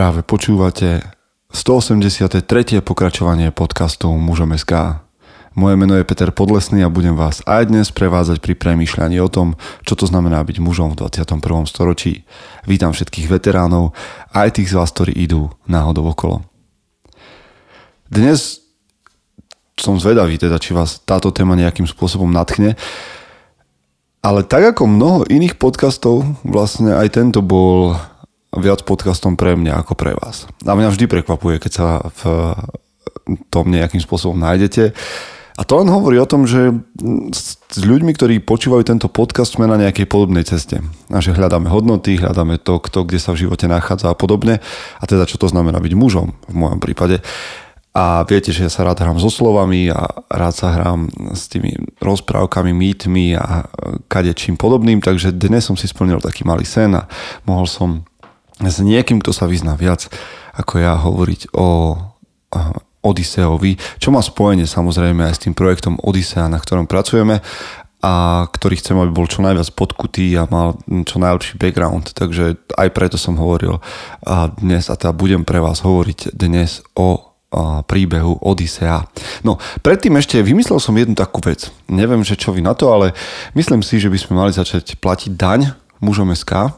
Práve počúvate 183. pokračovanie podcastov Mužom SK. Moje meno je Peter Podlesný a budem vás aj dnes prevázať pri premýšľaní o tom, čo to znamená byť mužom v 21. storočí. Vítam všetkých veteránov, aj tých z vás, ktorí idú náhodou okolo. Dnes som zvedavý, teda, či vás táto téma nejakým spôsobom natchne, ale tak ako mnoho iných podcastov, vlastne aj tento bol viac podcastom pre mňa ako pre vás. A mňa vždy prekvapuje, keď sa v tom nejakým spôsobom nájdete. A to len hovorí o tom, že s ľuďmi, ktorí počúvajú tento podcast, sme na nejakej podobnej ceste. A že hľadáme hodnoty, hľadáme to, kto kde sa v živote nachádza a podobne. A teda, čo to znamená byť mužom v mojom prípade. A viete, že ja sa rád hrám so slovami a rád sa hrám s tými rozprávkami, mýtmi a kadečím podobným, takže dnes som si splnil taký malý sen a mohol som s niekým, kto sa vyzná viac ako ja hovoriť o Odiseovi, čo má spojenie samozrejme aj s tým projektom Odisea, na ktorom pracujeme a ktorý chcem, aby bol čo najviac podkutý a mal čo najlepší background. Takže aj preto som hovoril a dnes, a teda budem pre vás hovoriť dnes o príbehu Odisea. No, predtým ešte vymyslel som jednu takú vec. Neviem, že čo vy na to, ale myslím si, že by sme mali začať platiť daň mužom SK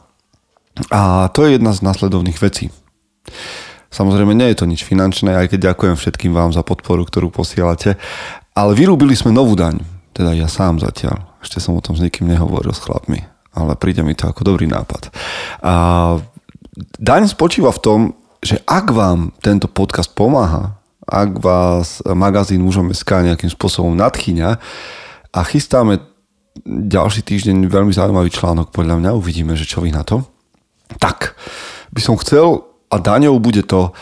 a to je jedna z následovných vecí. Samozrejme, nie je to nič finančné, aj keď ďakujem všetkým vám za podporu, ktorú posielate, ale vyrúbili sme novú daň, teda ja sám zatiaľ. Ešte som o tom s nikým nehovoril s chlapmi, ale príde mi to ako dobrý nápad. A daň spočíva v tom, že ak vám tento podcast pomáha, ak vás magazín Mužom SK nejakým spôsobom nadchýňa a chystáme ďalší týždeň veľmi zaujímavý článok, podľa mňa uvidíme, že čo vy na to, tak by som chcel, a daňou bude to,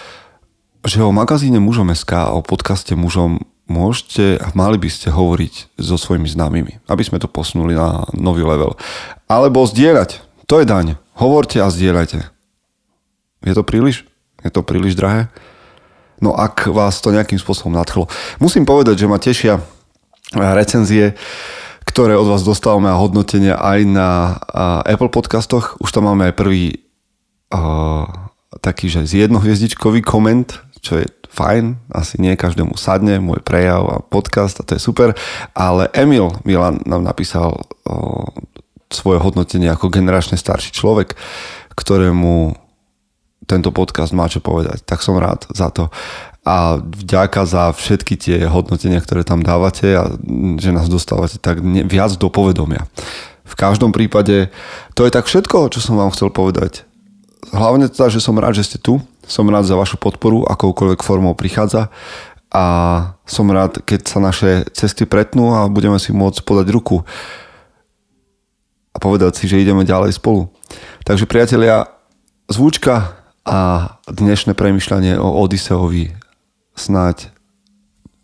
že o magazíne Mužom SK a o podcaste Mužom môžete a mali by ste hovoriť so svojimi známymi, aby sme to posunuli na nový level. Alebo zdieľať. To je daň. Hovorte a zdieľajte. Je to príliš? Je to príliš drahé? No ak vás to nejakým spôsobom nadchlo. Musím povedať, že ma tešia recenzie ktoré od vás dostávame a hodnotenia aj na Apple podcastoch. Už tam máme aj prvý uh, taký, že z jednohviezdičkový koment, čo je fajn, asi nie každému sadne, môj prejav a podcast a to je super, ale Emil Milan nám napísal uh, svoje hodnotenie ako generačne starší človek, ktorému tento podcast má čo povedať. Tak som rád za to a vďaka za všetky tie hodnotenia, ktoré tam dávate a že nás dostávate tak viac do povedomia. V každom prípade to je tak všetko, čo som vám chcel povedať. Hlavne teda, že som rád, že ste tu. Som rád za vašu podporu, akoukoľvek formou prichádza a som rád, keď sa naše cesty pretnú a budeme si môcť podať ruku a povedať si, že ideme ďalej spolu. Takže priatelia, zvučka a dnešné premyšľanie o Odiseovi snáď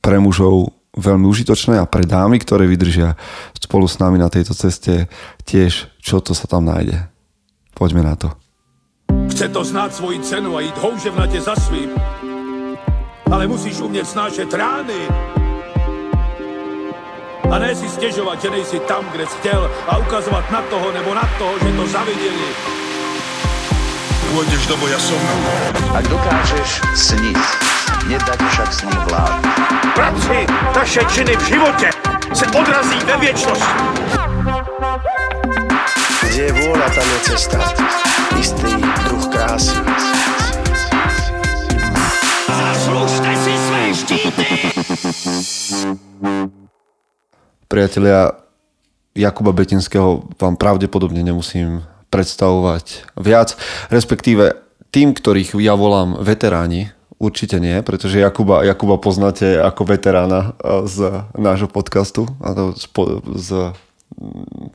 pre mužov veľmi užitočné a pre dámy, ktoré vydržia spolu s nami na tejto ceste tiež, čo to sa tam nájde. Poďme na to. Chce to znáť svoji cenu a ísť houževnate za svým. Ale musíš umieť snášať rány. A ne si stiežovať, že nejsi tam, kde si chtěl a ukazovať na toho nebo na toho, že to zavideli. Pôjdeš do boja som. Ak dokážeš sniť, nedať však sním vlád. Práci taše činy v živote se odrazí ve věčnosti. Kde je vôľa, tam je cesta. Istý druh krásy. Zaslužte si své štíty! Priatelia, Jakuba Betinského vám pravdepodobne nemusím predstavovať viac, respektíve tým, ktorých ja volám veteráni, Určite nie, pretože Jakuba, Jakuba poznáte ako veterána z nášho podcastu, z, z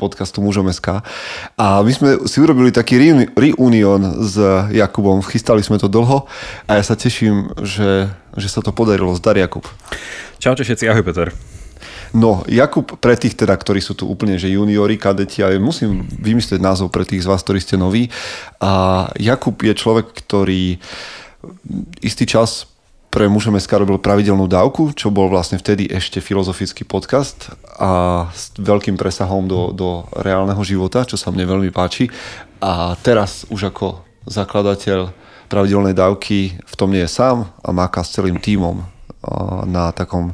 podcastu Mužom SK. A my sme si urobili taký reunion s Jakubom, chystali sme to dlho a ja sa teším, že, že sa to podarilo. Zdar Jakub. Čaute všetci, ahoj Peter. No, Jakub, pre tých teda, ktorí sú tu úplne, že juniori, kadeti, ale musím vymyslieť názov pre tých z vás, ktorí ste noví. A Jakub je človek, ktorý istý čas pre mužom SK robil pravidelnú dávku, čo bol vlastne vtedy ešte filozofický podcast a s veľkým presahom do, do reálneho života, čo sa mne veľmi páči. A teraz už ako zakladateľ pravidelnej dávky v tom nie je sám a máka s celým tímom na takom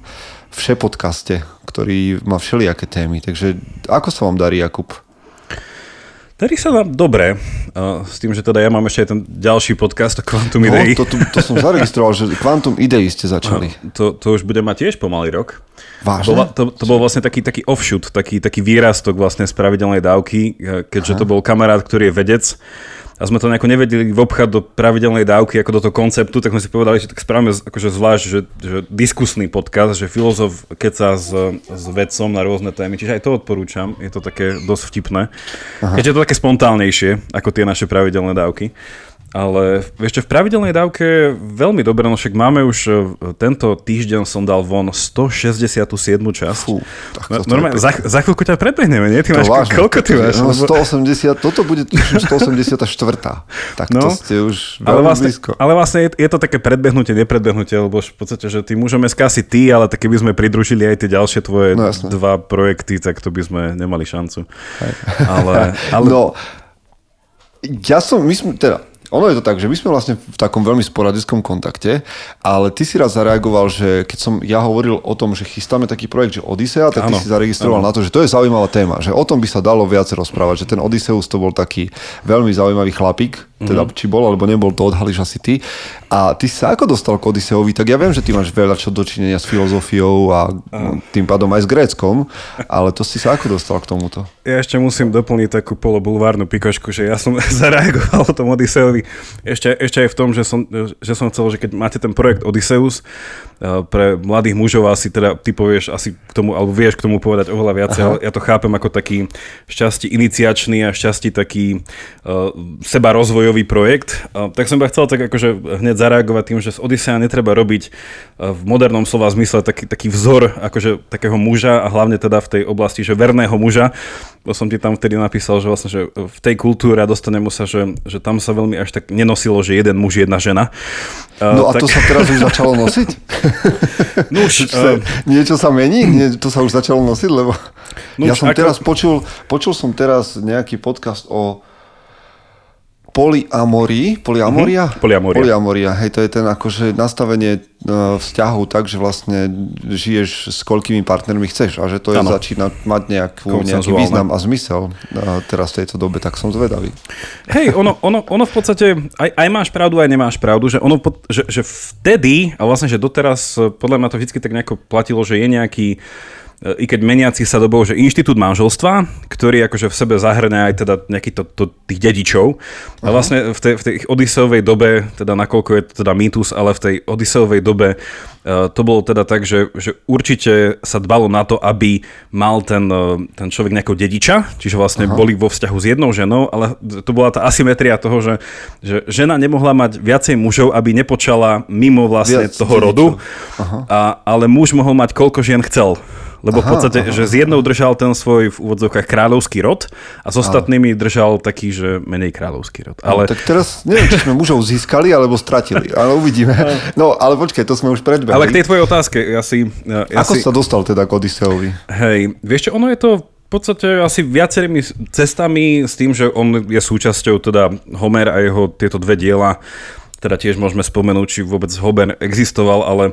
všepodcaste, ktorý má všelijaké témy. Takže ako sa vám darí, Jakub? Darí sa vám dobre, s tým, že teda ja mám ešte aj ten ďalší podcast o Quantum no, Idei. To, to, to som zaregistroval, že Quantum Idei ste začali. Uh, to, to už bude mať tiež pomalý rok. Vážne? To, to, to bol vlastne taký, taký offshoot, taký, taký výrastok vlastne z pravidelnej dávky, keďže Aha. to bol kamarát, ktorý je vedec, a sme to nejako nevedeli vobchať do pravidelnej dávky, ako do toho konceptu, tak sme si povedali, že tak spravíme akože zvlášť, že, že diskusný podcast, že filozof keca s, s vedcom na rôzne témy, čiže aj to odporúčam, je to také dosť vtipné. Aha. Keďže je to také spontálnejšie, ako tie naše pravidelné dávky. Ale ešte v pravidelnej dávke veľmi dobre, no však máme už e, tento týždeň som dal von 167. časť. Fú, tak no, normálne, za, za chvíľku ťa predbehneme, nie? Ty to máš, vážne, koľko ty máš? No, 180, toto bude 184. Tak no, to ste už ale vlastne, blízko. Ale vlastne je, je to také predbehnutie, nepredbehnutie, lebo v podstate, že ty môžeme skasi ty, ale tak keby sme pridružili aj tie ďalšie tvoje no, dva projekty, tak to by sme nemali šancu. Ale, ale... No, ja som, my sme, teda, ono je to tak, že my sme vlastne v takom veľmi sporadickom kontakte, ale ty si raz zareagoval, že keď som ja hovoril o tom, že chystáme taký projekt, že Odisea, tak ty ano, si zaregistroval ano. na to, že to je zaujímavá téma, že o tom by sa dalo viac rozprávať, že ten Odysseus to bol taký veľmi zaujímavý chlapík, teda mm-hmm. či bol alebo nebol, to odhalíš asi ty. A ty sa ako dostal k Odiseovi? Tak ja viem, že ty máš veľa čo dočinenia s filozofiou a uh. tým pádom aj s Gréckom, ale to si sa ako dostal k tomuto? Ja ešte musím doplniť takú polobulvárnu pikošku, že ja som zareagoval o tom Odiseovi ešte, ešte aj v tom, že som, že som chcel, že keď máte ten projekt Odysseus, Eh, pre mladých mužov asi teda ty povieš asi k tomu, alebo vieš k tomu povedať oveľa viac, ale ja to chápem ako taký šťastí iniciačný a šťastí taký uh, seba rozvojový projekt. Tak som iba chcel tak akože hneď zareagovať tým, že z Odisea netreba robiť uh, v modernom slova zmysle taký, taký vzor akože takého muža a hlavne teda v tej oblasti, že verného muža. To som ti tam vtedy napísal, že vlastne, že v tej kultúre a dostaneme sa, že, že tam sa veľmi až tak nenosilo, že jeden muž, jedna žena. No a tak... to sa teraz už začalo nosiť? No už, uh... Niečo sa mení? Nie, to sa už začalo nosiť, lebo no ja som ako... teraz počul, počul som teraz nejaký podcast o polyamorii, polyamoria? Mm-hmm. Polyamoria. Polyamoria, hej, to je ten akože nastavenie uh, vzťahu tak, že vlastne žiješ s koľkými partnermi chceš a že to je ano. začína mať nejakú, nejaký význam a zmysel uh, teraz v tejto dobe, tak som zvedavý. Hej, ono, ono, ono v podstate, aj, aj máš pravdu, aj nemáš pravdu, že, ono, že, že vtedy, a vlastne, že doteraz, podľa mňa to vždy tak nejako platilo, že je nejaký i keď meniaci sa dobou, že inštitút manželstva, ktorý akože v sebe zahrňa aj teda nejaký to, to, tých dedičov. A vlastne v tej, v tej Odiseovej dobe, teda nakoľko je to teda mýtus, ale v tej Odiseovej dobe uh, to bolo teda tak, že, že určite sa dbalo na to, aby mal ten, uh, ten človek nejakého dediča, čiže vlastne Aha. boli vo vzťahu s jednou ženou, ale to bola tá asymetria toho, že, že žena nemohla mať viacej mužov, aby nepočala mimo vlastne Viac toho dedičov. rodu, a, ale muž mohol mať koľko žien chcel. Lebo aha, v podstate, aha. že z jednou držal ten svoj v úvodzovkách kráľovský rod a s ostatnými držal taký, že menej kráľovský rod. Ale... No, tak teraz neviem, či sme mužov získali alebo stratili, ale uvidíme. No, ale počkaj, to sme už predbehli. Ale k tej tvojej otázke, ja si... Ja Ako si... sa dostal teda k Odiseovi? Hej, vieš čo, ono je to v podstate asi viacerými cestami s tým, že on je súčasťou teda Homer a jeho tieto dve diela teda tiež môžeme spomenúť, či vôbec Homer existoval, ale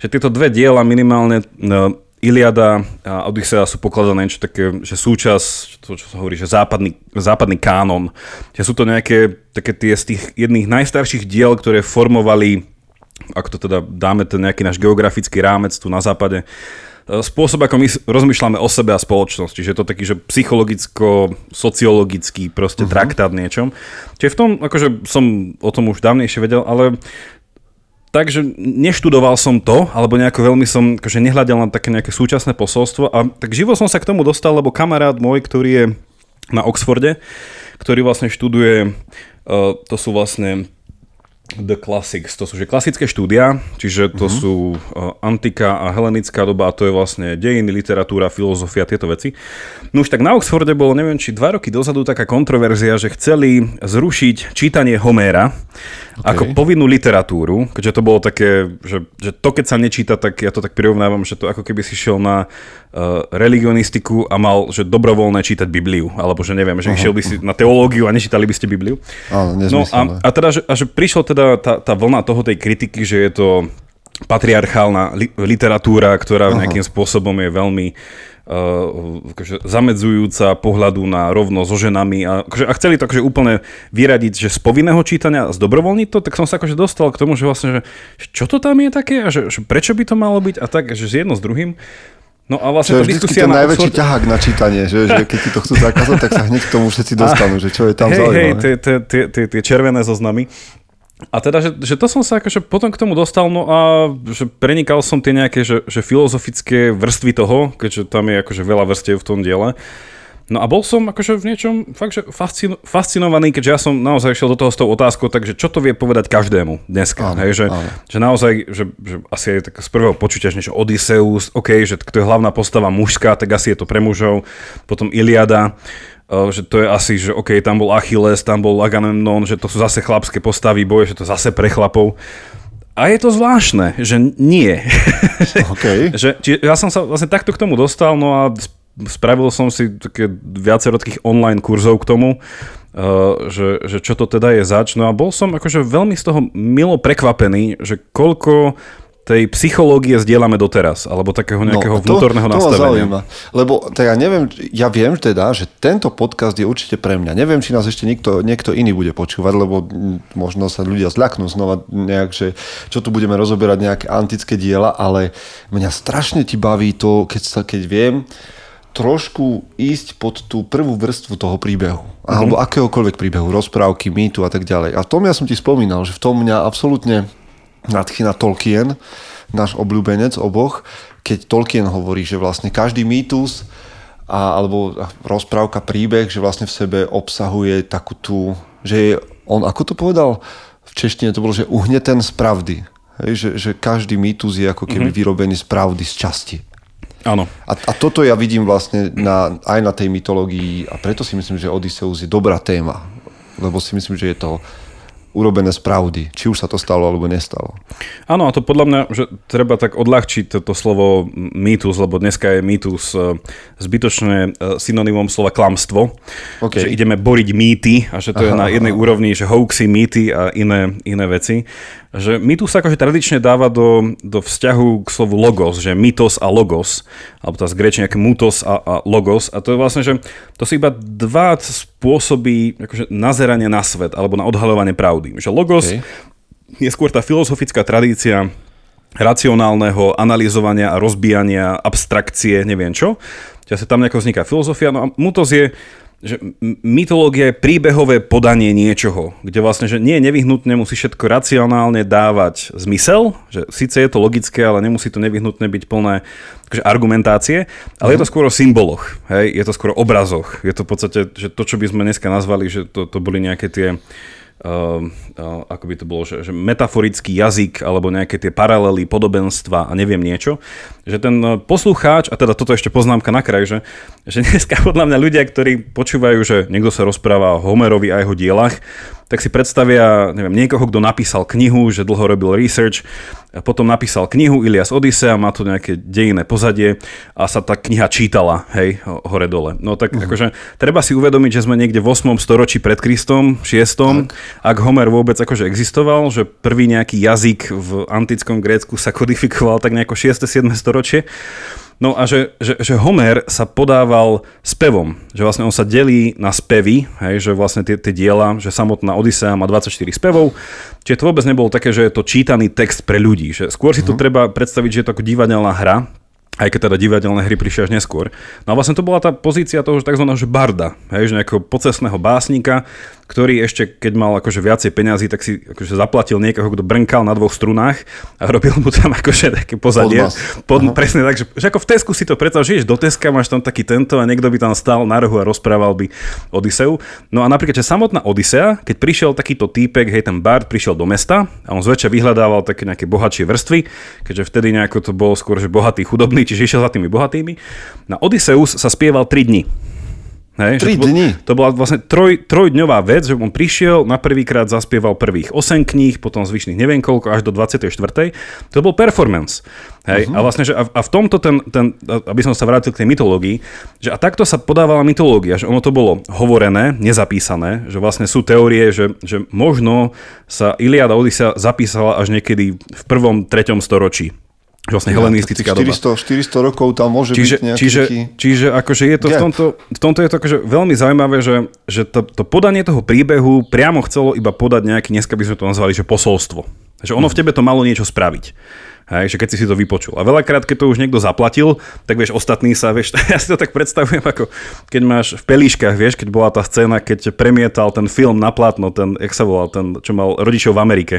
že tieto dve diela minimálne no, Iliada a Odyssea sú pokladané niečo také, že súčasť, to čo sa hovorí, že západný, západný kánon. Že sú to nejaké také tie z tých jedných najstarších diel, ktoré formovali, ak to teda dáme ten nejaký náš geografický rámec tu na západe, e, spôsob, ako my rozmýšľame o sebe a spoločnosť. Čiže je to taký, že psychologicko-sociologický proste uh-huh. traktát niečom. Čiže v tom, akože som o tom už dávnejšie vedel, ale Takže neštudoval som to, alebo nejako veľmi som akože nehľadal na také nejaké súčasné posolstvo a tak živo som sa k tomu dostal, lebo kamarát môj, ktorý je na Oxforde, ktorý vlastne študuje, uh, to sú vlastne The Classics, to sú že klasické štúdia, čiže to uh-huh. sú uh, antika a helenická doba, a to je vlastne dejiny, literatúra, filozofia, tieto veci. No už tak na Oxforde bolo, neviem, či dva roky dozadu taká kontroverzia, že chceli zrušiť čítanie Homéra Okay. Ako povinnú literatúru, keďže to bolo také, že, že to keď sa nečíta, tak ja to tak prirovnávam, že to ako keby si šiel na uh, religionistiku a mal, že dobrovoľné čítať Bibliu, alebo že neviem, že uh-huh. išiel by si na teológiu a nečítali by ste Bibliu. Áno, no a, a teda, že, a že prišlo teda tá, tá vlna toho tej kritiky, že je to patriarchálna li, literatúra, ktorá uh-huh. nejakým spôsobom je veľmi akože zamedzujúca pohľadu na rovno so ženami a, akože, a chceli to akože úplne vyradiť, že z povinného čítania a zdobrovoľniť to, tak som sa akože dostal k tomu, že vlastne, že čo to tam je také a že, že prečo by to malo byť a tak, že jedno s druhým. No a vlastne to je diskusia ten na najväčší Oxford... ťahák na čítanie, že, že keď ti to chcú zakázať, tak sa hneď k tomu všetci dostanú, že čo je tam hej, zaujímavé. Hej, tie červené zoznamy. A teda, že, že to som sa akože potom k tomu dostal, no a že prenikal som tie nejaké že, že filozofické vrstvy toho, keďže tam je akože veľa vrstiev v tom diele. No a bol som akože v niečom fakt, že fascino, fascinovaný, keďže ja som naozaj šiel do toho s tou otázkou, takže čo to vie povedať každému dneska, áno, hej, že, áno. že naozaj, že, že asi je tak z prvého počutia, že niečo Odysseus, OK, že kto je hlavná postava mužská, tak asi je to pre mužov, potom Iliada, že to je asi, že OK, tam bol Achilles, tam bol Agamemnon, že to sú zase chlapské postavy boje, že to zase pre chlapov. A je to zvláštne, že nie. Okay. že, či, ja som sa vlastne takto k tomu dostal, no a spravil som si také viacero takých online kurzov k tomu, uh, že, že čo to teda je zač. No a bol som akože veľmi z toho milo prekvapený, že koľko tej psychológie zdieľame doteraz, alebo takého no, nejakého no, to, vnútorného to nastavenia. Zaujíma, lebo to ja neviem, ja viem teda, že tento podcast je určite pre mňa. Neviem, či nás ešte niekto, niekto iný bude počúvať, lebo možno sa ľudia zľaknú znova nejak, že čo tu budeme rozoberať nejaké antické diela, ale mňa strašne ti baví to, keď, sa, keď viem, trošku ísť pod tú prvú vrstvu toho príbehu. Mm-hmm. Alebo akéhokoľvek príbehu, rozprávky, mýtu a tak ďalej. A tom ja som ti spomínal, že v tom mňa absolútne nadchýna Tolkien, náš obľúbenec oboch, keď Tolkien hovorí, že vlastne každý mýtus a, alebo rozprávka, príbeh, že vlastne v sebe obsahuje takú tú, že je, on ako to povedal? V češtine to bolo, že uhne ten z pravdy. Hej, že, že každý mýtus je ako keby mm-hmm. vyrobený z pravdy, z časti. Áno. A, a toto ja vidím vlastne na, aj na tej mytológii a preto si myslím, že Odysseus je dobrá téma. Lebo si myslím, že je to urobené z pravdy, či už sa to stalo alebo nestalo. Áno, a to podľa mňa, že treba tak odľahčiť to slovo mýtus, lebo dneska je mýtus e, zbytočné e, synonymom slova klamstvo. Okay. Že ideme boriť mýty a že to aha, je na jednej aha. úrovni, že hoaxy, mýty a iné, iné veci že tu sa akože tradične dáva do, do vzťahu k slovu logos, že mytos a logos, alebo tá z grečne nejaké mutos a, a logos. A to je vlastne, že to sú iba dva spôsoby akože nazerania na svet, alebo na odhaľovanie pravdy. Že logos okay. je skôr tá filozofická tradícia racionálneho analyzovania a rozbijania, abstrakcie, neviem čo. Čiže tam nejako vzniká filozofia. No a mutos je že mytológia je príbehové podanie niečoho, kde vlastne, že nie nevyhnutne musí všetko racionálne dávať zmysel, že síce je to logické, ale nemusí to nevyhnutne byť plné akože argumentácie, ale je to mhm. skôr o symboloch, hej? je to skôr o obrazoch, je to v podstate, že to, čo by sme dneska nazvali, že to, to boli nejaké tie uh, uh, ako by to bolo, že, že metaforický jazyk alebo nejaké tie paralely, podobenstva a neviem niečo, že ten uh, poslucháč, a teda toto ešte poznámka na kraj, že, že dneska podľa mňa ľudia, ktorí počúvajú, že niekto sa rozpráva o Homerovi a jeho dielach, tak si predstavia, neviem, niekoho, kto napísal knihu, že dlho robil research, a potom napísal knihu Ilias Odisea, má tu nejaké dejinné pozadie a sa tá kniha čítala, hej, hore dole. No tak uh-huh. akože treba si uvedomiť, že sme niekde v 8. storočí pred Kristom, 6. Tak. Ak Homer vôbec akože existoval, že prvý nejaký jazyk v antickom Grécku sa kodifikoval tak nejako 6. 7. storočie. No a že, že, že Homer sa podával spevom, že vlastne on sa delí na spevy, hej, že vlastne tie, tie diela, že samotná Odisea má 24 spevov, čiže to vôbec nebolo také, že je to čítaný text pre ľudí, že skôr si uh-huh. to mhm. treba predstaviť, že je to ako divadelná hra, aj keď teda divadelné hry prišli až neskôr. No a vlastne to bola tá pozícia toho tzv. barda, hej, že nejakého pocesného básnika, ktorý ešte, keď mal akože viacej peňazí, tak si akože zaplatil niekoho, kto brnkal na dvoch strunách a robil mu tam akože také pozadie. Pod, presne tak, že, že ako v Tesku si to predstav, že do Teska, máš tam taký tento a niekto by tam stál na rohu a rozprával by Odiseu. No a napríklad, že samotná Odisea, keď prišiel takýto týpek, hej, ten Bard prišiel do mesta a on zväčša vyhľadával také nejaké bohatšie vrstvy, keďže vtedy nejako to bol skôr, že bohatý, chudobný, čiže išiel za tými bohatými. Na Odysseus sa spieval 3 dní. Hej, Tri to, dni. to bola vlastne troj, trojdňová vec, že on prišiel, na prvýkrát zaspieval prvých 8 kníh, potom zvyšných neviem koľko, až do 24. To bol performance. Hej, uh-huh. a vlastne, že a, a v tomto ten, ten, aby som sa vrátil k tej mytológii, že a takto sa podávala mytológia, že ono to bolo hovorené, nezapísané, že vlastne sú teórie, že, že možno sa Iliada Odisea zapísala až niekedy v prvom, treťom storočí. Že vlastne helenistická tak tých doba. 400, 400 rokov tam môže Čiže, byť nejaký čiže, taký... čiže akože je to v tomto, v tomto je to akože veľmi zaujímavé, že, že to, to podanie toho príbehu priamo chcelo iba podať nejaký, dneska by sme to nazvali, že posolstvo. Že ono v tebe to malo niečo spraviť. Hej, že keď si si to vypočul. A veľakrát, keď to už niekto zaplatil, tak vieš, ostatní sa, vieš, ja si to tak predstavujem, ako keď máš v pelíškach, vieš, keď bola tá scéna, keď premietal ten film na plátno, ten, jak sa volal, ten, čo mal rodičov v Amerike.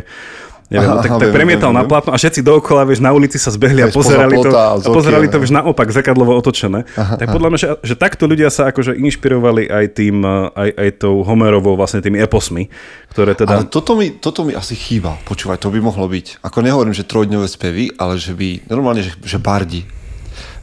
Neviem, Aha, no, tak, aha, tak viem, premietal viem, na plátno a všetci dookola, vieš, na ulici sa zbehli a pozerali to, a pozerali to, vieš, naopak, zrkadlovo otočené. Aha, tak podľa mňa, že, že takto ľudia sa akože inšpirovali aj tým, eh, aj, aj tou Homerovou vlastne tými eposmi, ktoré teda... Ale toto mi, toto mi asi chýba. Počúvaj, to by mohlo byť. Ako nehovorím, že trojdňové spevy, ale že by, normálne, že, že bardi.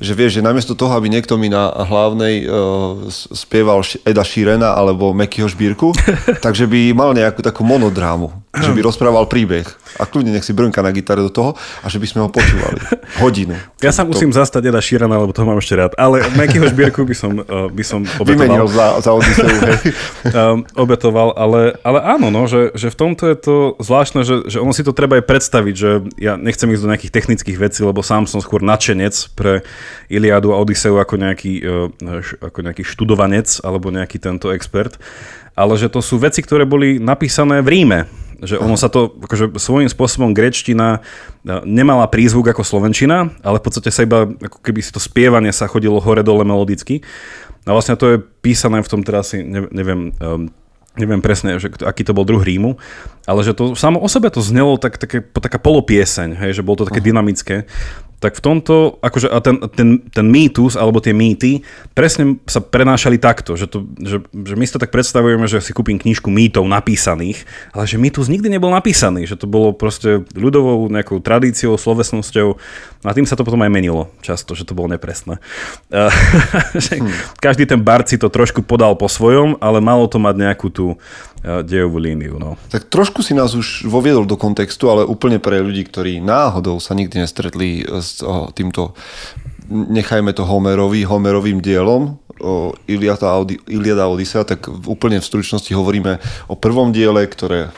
Že vieš, že namiesto toho, aby niekto mi na hlavnej uh, spieval Eda Šírena alebo Mekyho Šbírku, takže by mal nejakú takú monodrámu. Že by rozprával príbeh. A kľudne nech si brnka na gitare do toho a že by sme ho počúvali. Hodinu. Ja sa musím zastať Eda Šírana, lebo toho mám ešte rád. Ale Mekyho Šbírku by som, uh, by som Vymenil obetoval. za, za Odiseu. um, obetoval, ale, ale áno, no, že, že v tomto je to zvláštne, že, že ono si to treba aj predstaviť, že ja nechcem ísť do nejakých technických vecí, lebo sám som skôr nadšenec pre Iliadu a Odiseu ako nejaký, š- ako nejaký študovanec alebo nejaký tento expert, ale že to sú veci, ktoré boli napísané v Ríme. Že ono sa to, akože svojím spôsobom grečtina uh, nemala prízvuk ako slovenčina, ale v podstate sa iba, ako keby si to spievanie sa chodilo hore-dole melodicky. A vlastne to je písané v tom teraz neviem, neviem presne, že, aký to bol druh rímu, ale že to samo o sebe to znelo tak, také, taká polopieseň, hej, že bolo to také dynamické. Tak v tomto, akože a ten, ten, ten mýtus, alebo tie mýty, presne sa prenášali takto, že, to, že, že my si to tak predstavujeme, že si kúpim knižku mýtov napísaných, ale že mýtus nikdy nebol napísaný, že to bolo proste ľudovou nejakou tradíciou, slovesnosťou a tým sa to potom aj menilo často, že to bolo nepresné. Že Každý ten bard si to trošku podal po svojom, ale malo to mať nejakú tú dejovú líniu. No. Tak trošku si nás už voviedol do kontextu, ale úplne pre ľudí, ktorí náhodou sa nikdy nestretli s týmto, nechajme to Homerovi, Homerovým dielom, o Iliada, Iliada Odisea, tak úplne v stručnosti hovoríme o prvom diele, ktoré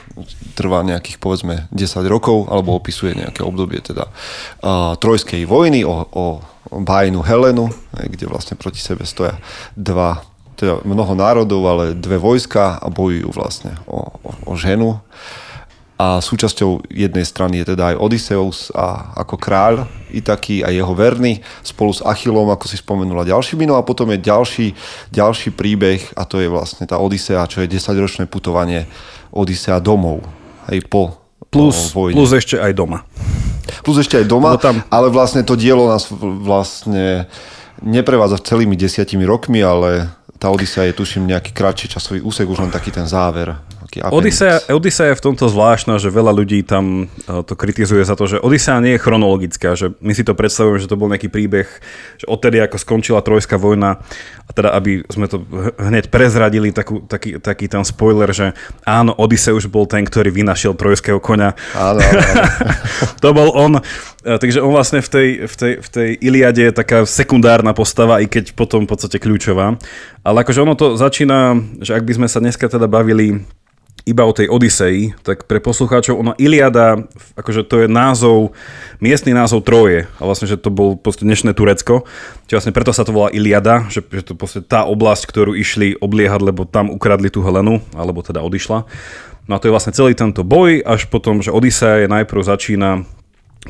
trvá nejakých povedzme 10 rokov, alebo opisuje nejaké obdobie teda a, trojskej vojny, o, o bájnu Helenu, kde vlastne proti sebe stoja dva teda mnoho národov, ale dve vojska a bojujú vlastne o, o, o ženu. A súčasťou jednej strany je teda aj Odysseus a ako kráľ Itaky a jeho verný spolu s Achillom, ako si spomenula, ďalšími. No a potom je ďalší, ďalší príbeh a to je vlastne tá Odisea, čo je 10-ročné putovanie Odisea domov. Hej, po Plus, vojne. plus ešte aj doma. Plus ešte aj doma, tam- ale vlastne to dielo nás vlastne neprevádza celými desiatimi rokmi, ale tá Odisea je tuším nejaký kratší časový úsek, už len taký ten záver. Taký appendix. Odisea, Odisea je v tomto zvláštna, že veľa ľudí tam eh, to kritizuje za to, že Odisea nie je chronologická, že my si to predstavujeme, že to bol nejaký príbeh, že odtedy ako skončila Trojská vojna, a teda aby sme to hneď prezradili, takú, taký, taký ten spoiler, že áno, Odysseus bol ten, ktorý vynašiel Trojského koňa. Áno, áno, to bol on. E, Takže on vlastne v tej, v, tej, v tej Iliade je taká sekundárna postava, i keď potom v podstate kľúčová. Ale akože ono to začína, že ak by sme sa dneska teda bavili iba o tej Odisei, tak pre poslucháčov ono Iliada, akože to je názov, miestny názov Troje. A vlastne, že to bol proste dnešné Turecko. Čiže vlastne preto sa to volá Iliada, že, že to proste tá oblasť, ktorú išli obliehať, lebo tam ukradli tú Helenu, alebo teda odišla. No a to je vlastne celý tento boj, až potom, že Odisea je najprv začína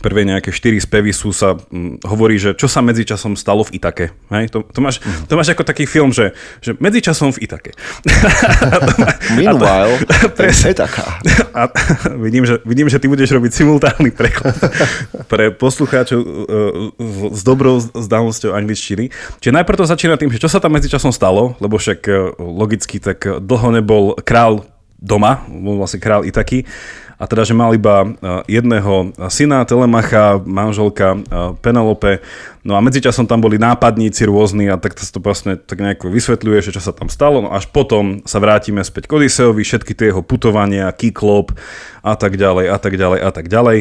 prvé nejaké štyri spevy sú sa, hm, hovorí, že čo sa medzičasom stalo v Itake. Hej? To, to, máš, to máš ako taký film, že, že medzičasom v Itake. Meanwhile, Presne. je taká. A vidím, že, vidím, že ty budeš robiť simultánny preklad pre poslucháčov uh, s dobrou zdalnosťou angličtiny. Čiže najprv to začína tým, že čo sa tam medzičasom stalo, lebo však uh, logicky tak dlho nebol král doma, bol vlastne král Itaky. A teda, že mal iba jedného syna, Telemacha, manželka Penelope, no a medzičasom tam boli nápadníci rôzni a tak sa to vlastne tak nejako vysvetľuje, že čo sa tam stalo, no až potom sa vrátime späť k Odiseovi, všetky tie jeho putovania, Kyklop a tak ďalej a tak ďalej a tak ďalej.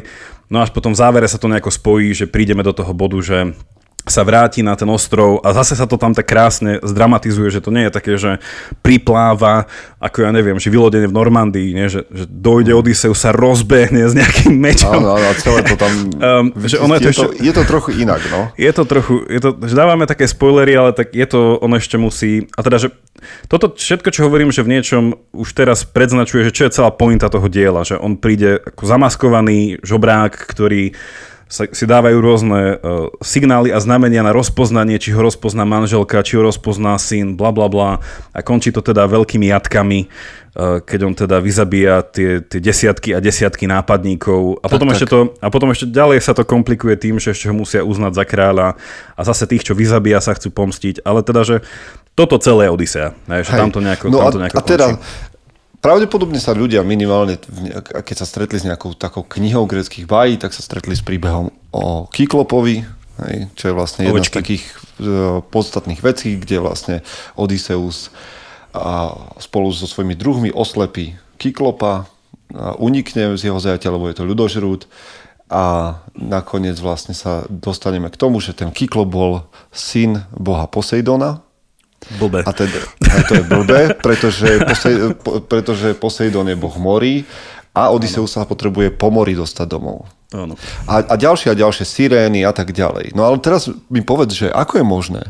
No až potom v závere sa to nejako spojí, že prídeme do toho bodu, že sa vráti na ten ostrov a zase sa to tam tak krásne zdramatizuje, že to nie je také, že pripláva, ako ja neviem, že vylodenie v Normandii, nie? Že, že dojde Odysseus, sa rozbehne s nejakým mečom. Áno, áno, celé to tam... um, že ono je, to je, to, je to trochu inak, no. Je to trochu, je to, že dávame také spoilery, ale tak je to, ono ešte musí, a teda, že toto všetko, čo hovorím, že v niečom už teraz predznačuje, že čo je celá pointa toho diela, že on príde ako zamaskovaný žobrák, ktorý sa, si dávajú rôzne uh, signály a znamenia na rozpoznanie, či ho rozpozná manželka, či ho rozpozná syn, bla bla bla. A končí to teda veľkými jatkami, uh, keď on teda vyzabíja tie, tie desiatky a desiatky nápadníkov. A potom, tak, ešte tak. To, a potom ešte ďalej sa to komplikuje tým, že ešte ho musia uznať za kráľa a zase tých, čo vyzabíja, sa chcú pomstiť. Ale teda, že toto celé Odisea. Hej, že tam to nejako, no tam to nejako a, a teda, Pravdepodobne sa ľudia minimálne, keď sa stretli s nejakou takou knihou greckých bájí, tak sa stretli s príbehom o Kyklopovi, hej, čo je vlastne jedna Ovečky. z takých uh, podstatných vecí, kde vlastne Odysseus a spolu so svojimi druhmi oslepí Kyklopa, unikne z jeho zajatia, lebo je to ľudožrút a nakoniec vlastne sa dostaneme k tomu, že ten Kyklop bol syn boha Poseidona, Blbé. A teda, to je blbé, pretože, Posej, po, pretože Poseidon je boh morí a Odysseus sa potrebuje po mori dostať domov. Áno. A, a ďalšie a ďalšie sirény a tak ďalej. No ale teraz mi povedz, že ako je možné,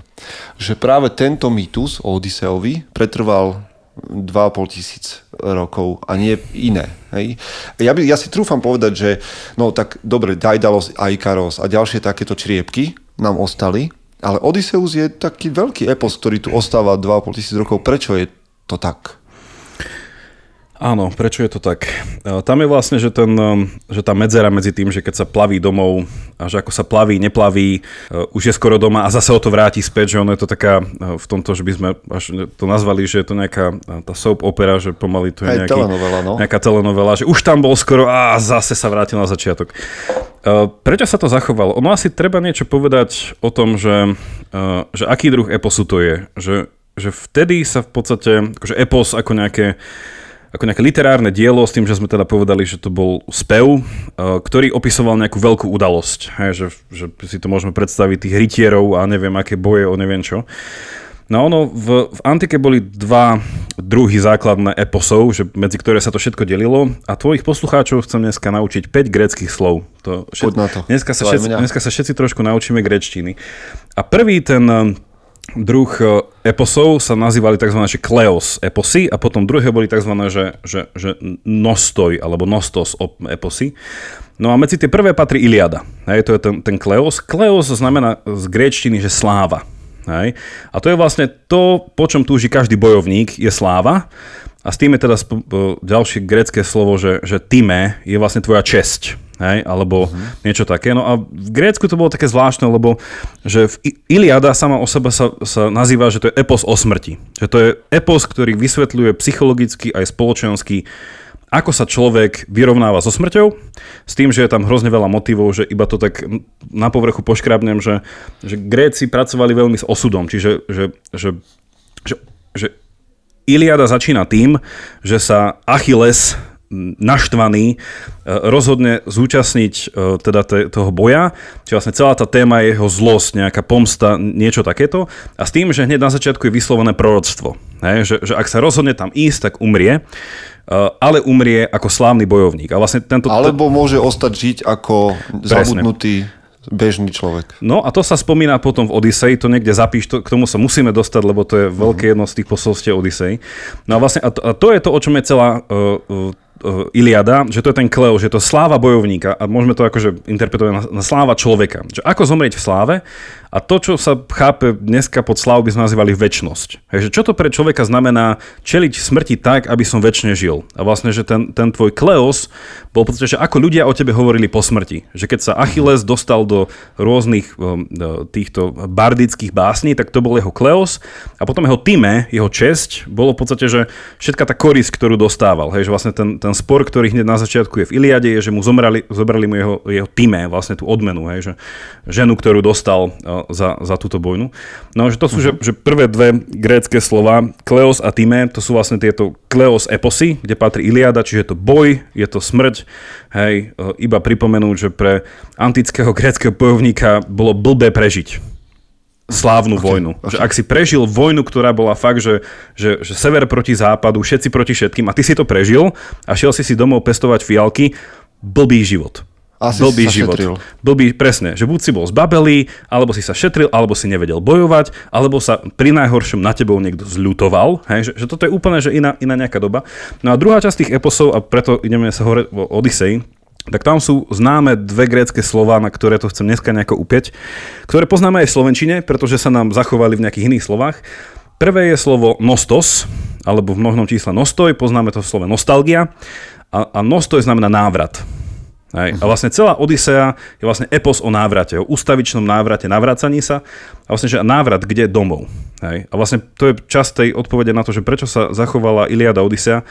že práve tento mýtus o Odysseovi pretrval 2,5 tisíc rokov a nie iné. Hej? Ja, by, ja si trúfam povedať, že no tak dobre, Daidalos a Ikaros a ďalšie takéto čriepky nám ostali, ale Odysseus je taký veľký epos, ktorý tu ostáva 2,5 tisíc rokov. Prečo je to tak? Áno, prečo je to tak? E, tam je vlastne, že, ten, e, že tá medzera medzi tým, že keď sa plaví domov a že ako sa plaví, neplaví, e, už je skoro doma a zase o to vráti späť, že ono je to taká v tomto, že by sme až to nazvali, že je to nejaká tá soap opera, že pomaly to je nejaký, telenovela, no. nejaká telenovela, že už tam bol skoro a zase sa vrátil na začiatok. Prečo sa to zachovalo? Ono asi treba niečo povedať o tom, že, že aký druh eposu to je. Že, že vtedy sa v podstate, akože epos ako nejaké ako nejaké literárne dielo s tým, že sme teda povedali, že to bol spev, eh, ktorý opisoval nejakú veľkú udalosť. Hej, že, že si to môžeme predstaviť tých rytierov a neviem aké boje o neviem čo. No ono, v, v antike boli dva druhy základné eposov, že medzi ktoré sa to všetko delilo a tvojich poslucháčov chcem dneska naučiť 5 gréckých slov. To všet, to. Dneska sa, všetci, dneska sa všetci trošku naučíme gréčtiny. A prvý ten druh e, eposov sa nazývali tzv. Že kleos eposy a potom druhé boli tzv. Že, že, že nostoj alebo nostos eposy. No a medzi tie prvé patrí Iliada. Hej, to je ten, ten kleos. Kleos znamená z gréčtiny, že sláva. Hej. A to je vlastne to, po čom túži každý bojovník, je sláva. A s tým je teda sp- ďalšie grecké slovo, že, že time je vlastne tvoja česť hej, alebo uh-huh. niečo také. No a v Grécku to bolo také zvláštne, lebo že v Iliada sama o sebe sa, sa nazýva, že to je epos o smrti. Že to je epos, ktorý vysvetľuje psychologicky aj spoločensky, ako sa človek vyrovnáva so smrťou, s tým, že je tam hrozne veľa motivov, že iba to tak na povrchu poškrabnem, že, že Gréci pracovali veľmi s osudom, čiže že, že, že, že Iliada začína tým, že sa Achilles naštvaný, e, rozhodne zúčastniť e, teda toho boja, čiže vlastne celá tá téma je jeho zlosť, nejaká pomsta, niečo takéto a s tým, že hneď na začiatku je vyslovené proroctvo, hej, že, že ak sa rozhodne tam ísť, tak umrie, e, ale umrie ako slávny bojovník. A vlastne tento, Alebo môže ostať žiť ako Presne. zabudnutý bežný človek. No a to sa spomína potom v Odisei, to niekde zapíš, to, k tomu sa musíme dostať, lebo to je veľké jedno z tých posolstiev Odisei. No a vlastne a to, a to je to, o čom je celá uh, Iliada, že to je ten Kleo, že to sláva bojovníka a môžeme to akože interpretovať na, na sláva človeka. Že ako zomrieť v sláve a to, čo sa chápe dneska pod slávou, by sme nazývali väčnosť. Takže čo to pre človeka znamená čeliť smrti tak, aby som väčšine žil. A vlastne, že ten, ten tvoj Kleos bol podstate, že ako ľudia o tebe hovorili po smrti. Že keď sa Achilles dostal do rôznych do týchto bardických básní, tak to bol jeho Kleos a potom jeho Time, jeho česť, bolo v podstate, že všetka tá korisť, ktorú dostával. Hej, že vlastne ten, ten ten spor, ktorý hneď na začiatku je v Iliade, je, že mu zomrali, zobrali mu jeho, jeho týme, vlastne tú odmenu, hej, že ženu, ktorú dostal uh, za, za túto vojnu. No, že to sú, uh-huh. že, že prvé dve grécké slova, Kleos a Time, to sú vlastne tieto Kleos eposy, kde patrí Iliada, čiže je to boj, je to smrť, hej, uh, iba pripomenúť, že pre antického gréckého bojovníka bolo blbé prežiť slávnu okay, vojnu. Okay. Že ak si prežil vojnu, ktorá bola fakt, že, že, že sever proti západu, všetci proti všetkým a ty si to prežil a šiel si si domov pestovať fialky, blbý život. Asi blbý si život. Šetril. Blbý, presne, že buď si bol zbabelý, alebo si sa šetril, alebo si nevedel bojovať, alebo sa pri najhoršom na tebou niekto zľutoval. Hej, že, že toto je úplne že iná, iná nejaká doba. No a druhá časť tých eposov, a preto ideme sa hore o Odisei, tak tam sú známe dve grécké slova, na ktoré to chcem dneska nejako upieť, ktoré poznáme aj v Slovenčine, pretože sa nám zachovali v nejakých iných slovách. Prvé je slovo nostos, alebo v mnohnom čísle nostoj, poznáme to v slove nostalgia a, a nostoj znamená návrat. Hej. A vlastne celá Odisea je vlastne epos o návrate, o ustavičnom návrate, navracaní sa a vlastne, že návrat kde domov. Hej. A vlastne to je časť tej odpovede na to, že prečo sa zachovala Iliada Odisea,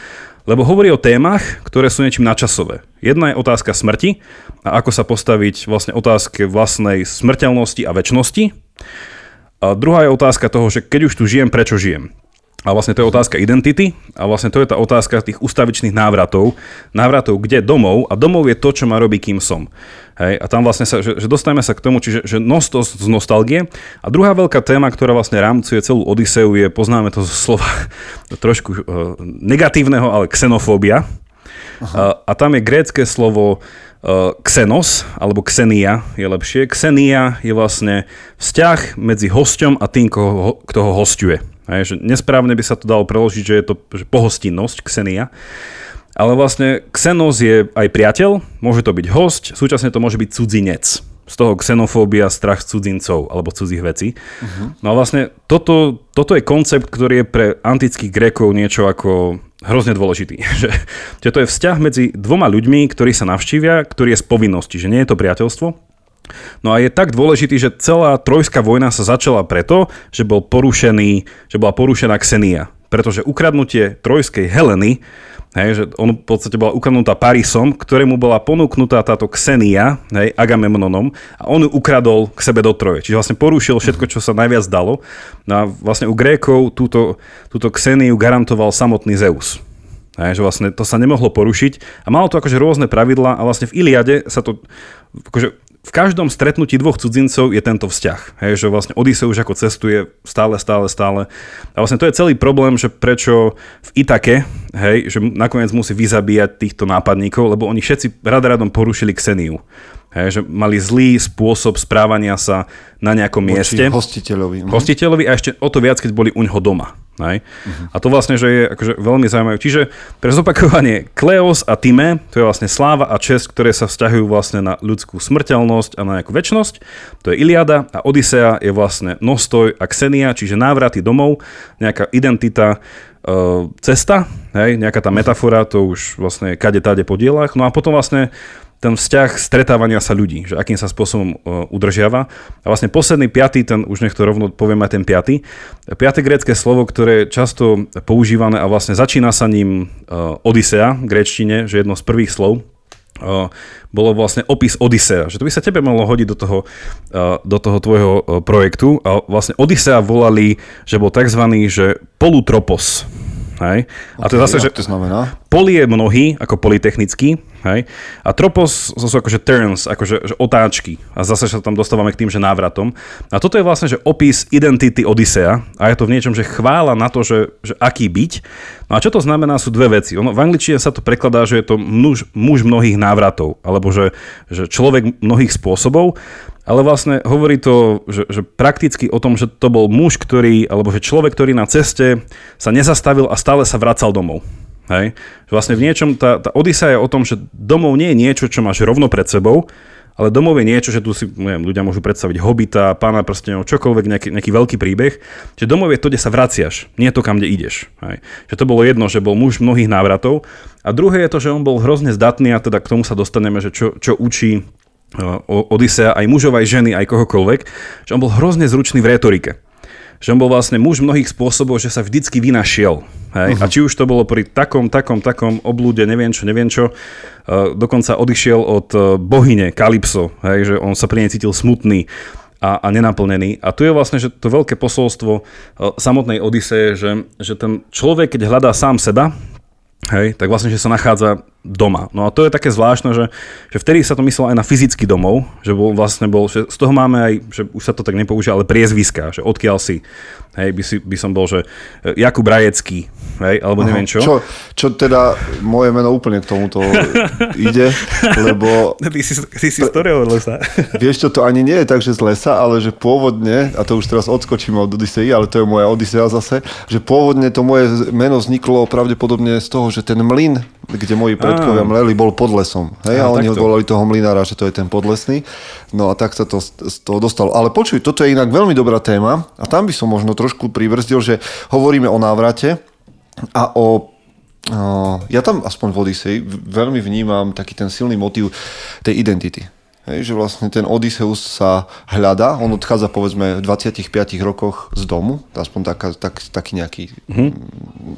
lebo hovorí o témach, ktoré sú niečím načasové. Jedna je otázka smrti a ako sa postaviť vlastne otázke vlastnej smrteľnosti a väčšnosti. A druhá je otázka toho, že keď už tu žijem, prečo žijem. A vlastne to je otázka identity a vlastne to je tá otázka tých ustavičných návratov. Návratov kde domov a domov je to, čo ma robí, kým som. Hej, a tam vlastne sa, že, že dostaneme sa k tomu, čiže že nostos z nostalgie. A druhá veľká téma, ktorá vlastne rámcuje celú Odiseu je, poznáme to zo slova trošku uh, negatívneho, ale xenofóbia. A, a tam je grécké slovo uh, xenos, alebo xenia je lepšie. Xenia je vlastne vzťah medzi hosťom a tým, koho, kto ho hostuje. Hej, že nesprávne by sa to dalo preložiť, že je to že pohostinnosť, ksenia. Ale vlastne Xenos je aj priateľ, môže to byť host, súčasne to môže byť cudzinec. Z toho xenofóbia, strach cudzincov alebo cudzích vecí. Uh-huh. No a vlastne toto, toto je koncept, ktorý je pre antických Grékov niečo ako hrozne dôležitý. Že, že to je vzťah medzi dvoma ľuďmi, ktorí sa navštívia, ktorý je z povinnosti, že nie je to priateľstvo, No a je tak dôležitý, že celá trojská vojna sa začala preto, že bol porušený, že bola porušená Xenia. Pretože ukradnutie trojskej Heleny, hej, že on v podstate bola ukradnutá Parisom, ktorému bola ponúknutá táto Xenia, hej, Agamemnonom, a on ju ukradol k sebe do Troje. Čiže vlastne porušil všetko, čo sa najviac dalo. No a vlastne u Grékov túto, túto Xeniu garantoval samotný Zeus. Hej, že vlastne to sa nemohlo porušiť a malo to akože rôzne pravidlá a vlastne v Iliade sa to akože v každom stretnutí dvoch cudzincov je tento vzťah. Hej, že vlastne Odise už ako cestuje stále, stále, stále. A vlastne to je celý problém, že prečo v Itake, hej, že nakoniec musí vyzabíjať týchto nápadníkov, lebo oni všetci rad radom porušili Xeniu. Hej, že mali zlý spôsob správania sa na nejakom Voči mieste. hostiteľovi. Mhm. Hostiteľovi a ešte o to viac, keď boli u ňoho doma. Hej? Uh-huh. A to vlastne, že je akože veľmi zaujímavé. Čiže pre zopakovanie, Kleos a Time, to je vlastne sláva a čest, ktoré sa vzťahujú vlastne na ľudskú smrteľnosť a na nejakú väčnosť. To je Iliada a Odisea je vlastne Nostoj a Xenia, čiže návraty domov, nejaká identita, e, cesta, hej, nejaká tá metafora, to už vlastne kade tade po dielach. No a potom vlastne ten vzťah stretávania sa ľudí, že akým sa spôsobom uh, udržiava. A vlastne posledný piatý, ten už nech to rovno poviem aj ten piatý. Piaté grécké slovo, ktoré je často používané a vlastne začína sa ním uh, Odisea v gréčtine, že jedno z prvých slov, uh, bolo vlastne opis Odisea. Že to by sa tebe malo hodiť do toho, do toho tvojho projektu. A vlastne Odisea volali, že bol tzv. že polutropos. Hej? A to je zase, že to znamená? poli je mnohý, ako polytechnický, hej? A tropos to sú akože turns, akože že otáčky. A zase sa tam dostávame k tým, že návratom. A toto je vlastne, že opis identity Odisea. A je to v niečom, že chvála na to, že, že aký byť. No a čo to znamená, sú dve veci. Ono, v angličtine sa to prekladá, že je to muž, muž mnohých návratov. Alebo že, že človek mnohých spôsobov ale vlastne hovorí to, že, že prakticky o tom, že to bol muž, ktorý, alebo že človek, ktorý na ceste sa nezastavil a stále sa vracal domov. Hej? Vlastne v niečom, tá, tá Odisa je o tom, že domov nie je niečo, čo máš rovno pred sebou, ale domov je niečo, že tu si neviem, ľudia môžu predstaviť hobita, pána prstenov, čokoľvek, nejaký, nejaký veľký príbeh. Že domov je to, kde sa vraciaš, nie to, kam kde ideš. Hej. Že to bolo jedno, že bol muž mnohých návratov. A druhé je to, že on bol hrozne zdatný a teda k tomu sa dostaneme, že čo, čo učí Odisea, aj mužov, aj ženy, aj kohokoľvek, že on bol hrozne zručný v retorike. Že on bol vlastne muž mnohých spôsobov, že sa vždycky vynašiel. Hej? Uh-huh. A či už to bolo pri takom, takom, takom oblúde, neviem čo, neviem čo, uh, dokonca odišiel od uh, bohyne Kalypso, hej? že on sa pri nej cítil smutný a, a nenaplnený. A tu je vlastne že to veľké posolstvo uh, samotnej Odiseje, že, že ten človek, keď hľadá sám seba, hej, tak vlastne, že sa nachádza doma. No a to je také zvláštne, že, že vtedy sa to myslelo aj na fyzický domov, že bol vlastne bol, že z toho máme aj, že už sa to tak nepoužíva, ale priezviska, že odkiaľ si, hej, by, si, by som bol, že e, Jakub Rajecký, hej, alebo neviem čo. čo. Čo teda moje meno úplne k tomuto ide, lebo... Ty si, ty si z ktorého lesa? Vieš čo, to ani nie je tak, že z lesa, ale že pôvodne, a to už teraz odskočím od Odisei, ale to je moja Odisea zase, že pôvodne to moje meno vzniklo pravdepodobne z toho, že ten mlyn, kde moji predkovia mleli, bol pod lesom. Hej? A, a oni ho volali toho mlinára, že to je ten podlesný. No a tak sa to z toho dostalo. Ale počuj, toto je inak veľmi dobrá téma a tam by som možno trošku pribrzdil, že hovoríme o návrate a o ja tam aspoň v Odyssey veľmi vnímam taký ten silný motív tej identity. Hej, že vlastne ten Odysseus sa hľadá, on odchádza povedzme v 25 rokoch z domu, aspoň tak, tak, taký nejaký, mm-hmm.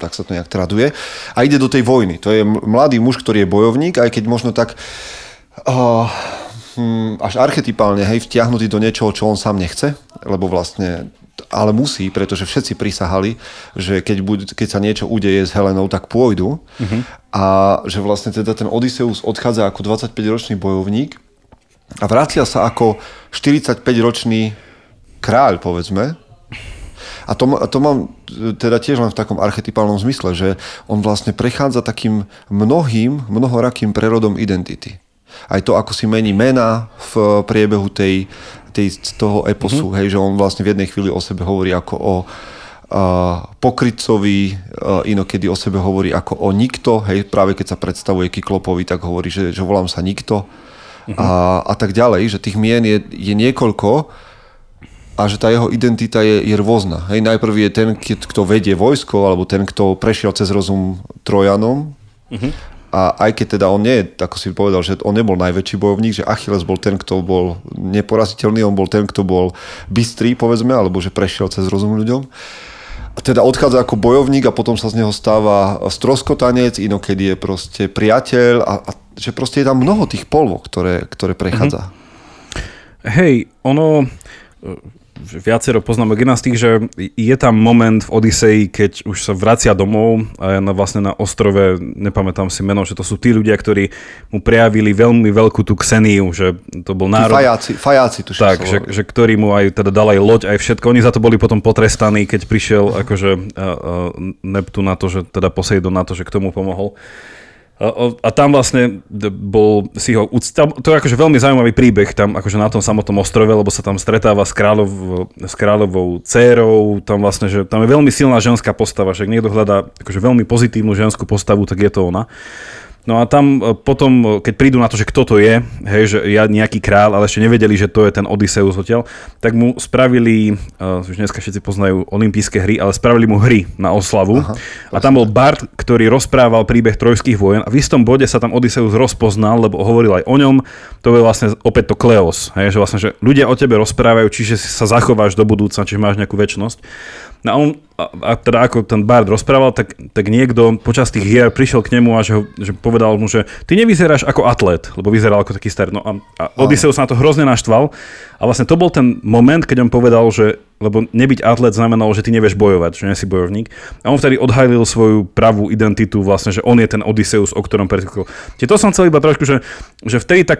tak sa to nejak traduje, a ide do tej vojny. To je mladý muž, ktorý je bojovník, aj keď možno tak uh, až archetypálne, hej, vtiahnutý do niečoho, čo on sám nechce, lebo vlastne ale musí, pretože všetci prisahali, že keď, buď, keď sa niečo udeje s Helenou, tak pôjdu. Uh-huh. A že vlastne teda ten Odysseus odchádza ako 25-ročný bojovník a vracia sa ako 45-ročný kráľ, povedzme. A to, a to mám teda tiež len v takom archetypálnom zmysle, že on vlastne prechádza takým mnohým, mnohorakým prerodom identity. Aj to, ako si mení mena v priebehu tej, tej, toho eposu, mm-hmm. hej, že on vlastne v jednej chvíli o sebe hovorí ako o uh, pokrytcovi, uh, inokedy o sebe hovorí ako o nikto, hej, práve keď sa predstavuje Kyklopovi, tak hovorí, že, že volám sa nikto uh-huh. a, a tak ďalej, že tých mien je, je niekoľko a že tá jeho identita je, je rôzna. Hej, najprv je ten, kto vedie vojsko, alebo ten, kto prešiel cez rozum Trojanom. Uh-huh. A aj keď teda on nie ako si povedal, že on nebol najväčší bojovník, že Achilles bol ten, kto bol neporaziteľný, on bol ten, kto bol bystrý, povedzme, alebo že prešiel cez rozum ľuďom. A teda odchádza ako bojovník a potom sa z neho stáva stroskotanec, inokedy je proste priateľ a, a že proste je tam mnoho tých polvok, ktoré, ktoré prechádza. Mm-hmm. Hej, ono viacero poznámok. Jedna z tých, že je tam moment v Odiseji, keď už sa vracia domov a na, vlastne na ostrove, nepamätám si meno, že to sú tí ľudia, ktorí mu prejavili veľmi veľkú tú kseniu, že to bol národ... Fajáci, fajáci tu Tak, že, že ktorí mu aj teda dali aj loď, aj všetko. Oni za to boli potom potrestaní, keď prišiel akože uh, uh, Neptun na to, že teda Poseidon na to, že k tomu pomohol. A, tam vlastne bol si ho uctal, to je akože veľmi zaujímavý príbeh tam akože na tom samotnom ostrove, lebo sa tam stretáva s, kráľov, s kráľovou dcérou, tam vlastne, že tam je veľmi silná ženská postava, že ak niekto hľadá akože veľmi pozitívnu ženskú postavu, tak je to ona. No a tam e, potom, e, keď prídu na to, že kto to je, hej, že ja nejaký král, ale ešte nevedeli, že to je ten Odysseus odtiaľ, tak mu spravili, uh, už dneska všetci poznajú olympijské hry, ale spravili mu hry na oslavu. Aha, a tam bol Bart, ktorý rozprával príbeh trojských vojen a v istom bode sa tam Odysseus rozpoznal, lebo hovoril aj o ňom. To je vlastne opäť to Kleos, hej, že vlastne, že ľudia o tebe rozprávajú, čiže sa zachováš do budúcna, čiže máš nejakú väčnosť. No a on, a, a teda ako ten Bard rozprával, tak, tak niekto počas tých hier prišiel k nemu a že, ho, že povedal mu, že ty nevyzeráš ako atlet, lebo vyzeral ako taký starý. No a, a Odysseus na to hrozne naštval a vlastne to bol ten moment, keď on povedal, že lebo nebyť atlet znamenalo, že ty nevieš bojovať, že nie si bojovník. A on vtedy odhalil svoju pravú identitu, vlastne, že on je ten Odysseus, o ktorom. Čiže to som chcel iba trošku, že, že vtedy tá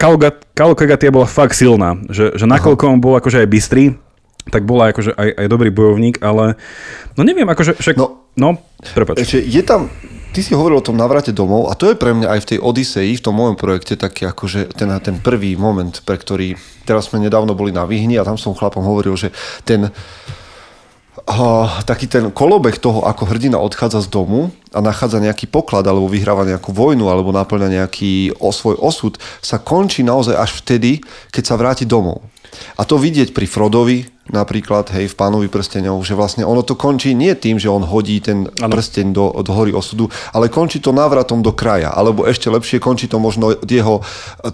Kalokagatia bola fakt silná, že, že nakoľko on bol akože aj bystrý, tak bola akože aj, aj dobrý bojovník, ale no neviem, akože však, no, no prepáč. Ešte je tam, ty si hovoril o tom navrate domov a to je pre mňa aj v tej Odiseji, v tom môjom projekte taký akože ten, ten prvý moment, pre ktorý, teraz sme nedávno boli na Vyhni a tam som chlapom hovoril, že ten uh, taký ten kolobek toho, ako hrdina odchádza z domu a nachádza nejaký poklad, alebo vyhráva nejakú vojnu, alebo naplňa nejaký o svoj osud, sa končí naozaj až vtedy, keď sa vráti domov. A to vidieť pri Frodovi, napríklad, hej, v pánovi prstenov, že vlastne ono to končí nie tým, že on hodí ten ano. prsteň do, do hory osudu, ale končí to návratom do kraja, alebo ešte lepšie končí to možno jeho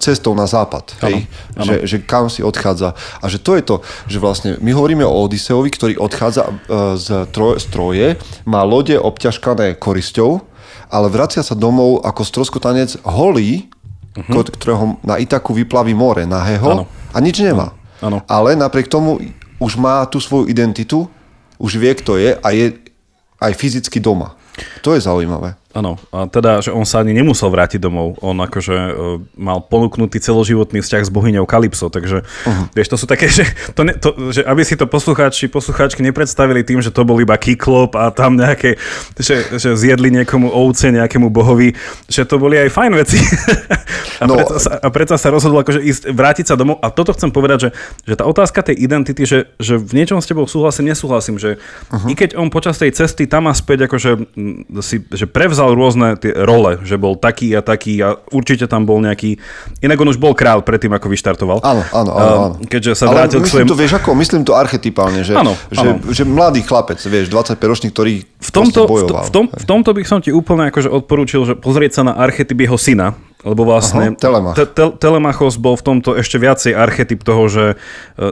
cestou na západ, hej, ano. Ano. Že, že kam si odchádza. A že to je to, že vlastne my hovoríme o Odiseovi, ktorý odchádza e, z, troje, z Troje, má lode obťažkané korisťou, ale vracia sa domov ako stroskotanec holý, uh-huh. ktorého na Itaku vyplaví more nahého ano. a nič nemá. Ano. Ale napriek tomu už má tú svoju identitu, už vie, kto je a je aj fyzicky doma. To je zaujímavé. Áno, a teda, že on sa ani nemusel vrátiť domov. On akože uh, mal ponúknutý celoživotný vzťah s bohyňou Kalypso, takže uh-huh. vieš, to sú také, že, to ne, to, že aby si to poslucháči, poslucháčky nepredstavili tým, že to bol iba kiklop a tam nejaké, že, že zjedli niekomu ovce, nejakému bohovi, že to boli aj fajn veci. a, no, preto sa, a preto sa rozhodol akože ísť, vrátiť sa domov. A toto chcem povedať, že, že tá otázka tej identity, že, že v niečom s tebou súhlasím, nesúhlasím, že uh-huh. i keď on počas tej cesty tam a späť akože si, že prevzal prevzal rôzne tie role, že bol taký a taký a určite tam bol nejaký... Inak on už bol král predtým, ako vyštartoval. Áno, áno, áno. Keďže sa Ale vrátil myslím k svojim... to, vieš ako, myslím to archetypálne, že, áno, že, áno. že mladý chlapec, vieš, 25 ročný, ktorý v tomto, bojoval. V, v, tom, v tomto by som ti úplne akože odporúčil, že pozrieť sa na archetyp jeho syna, lebo vlastne Aha, Telemach. Te, te, Telemachos bol v tomto ešte viacej archetyp toho, že e,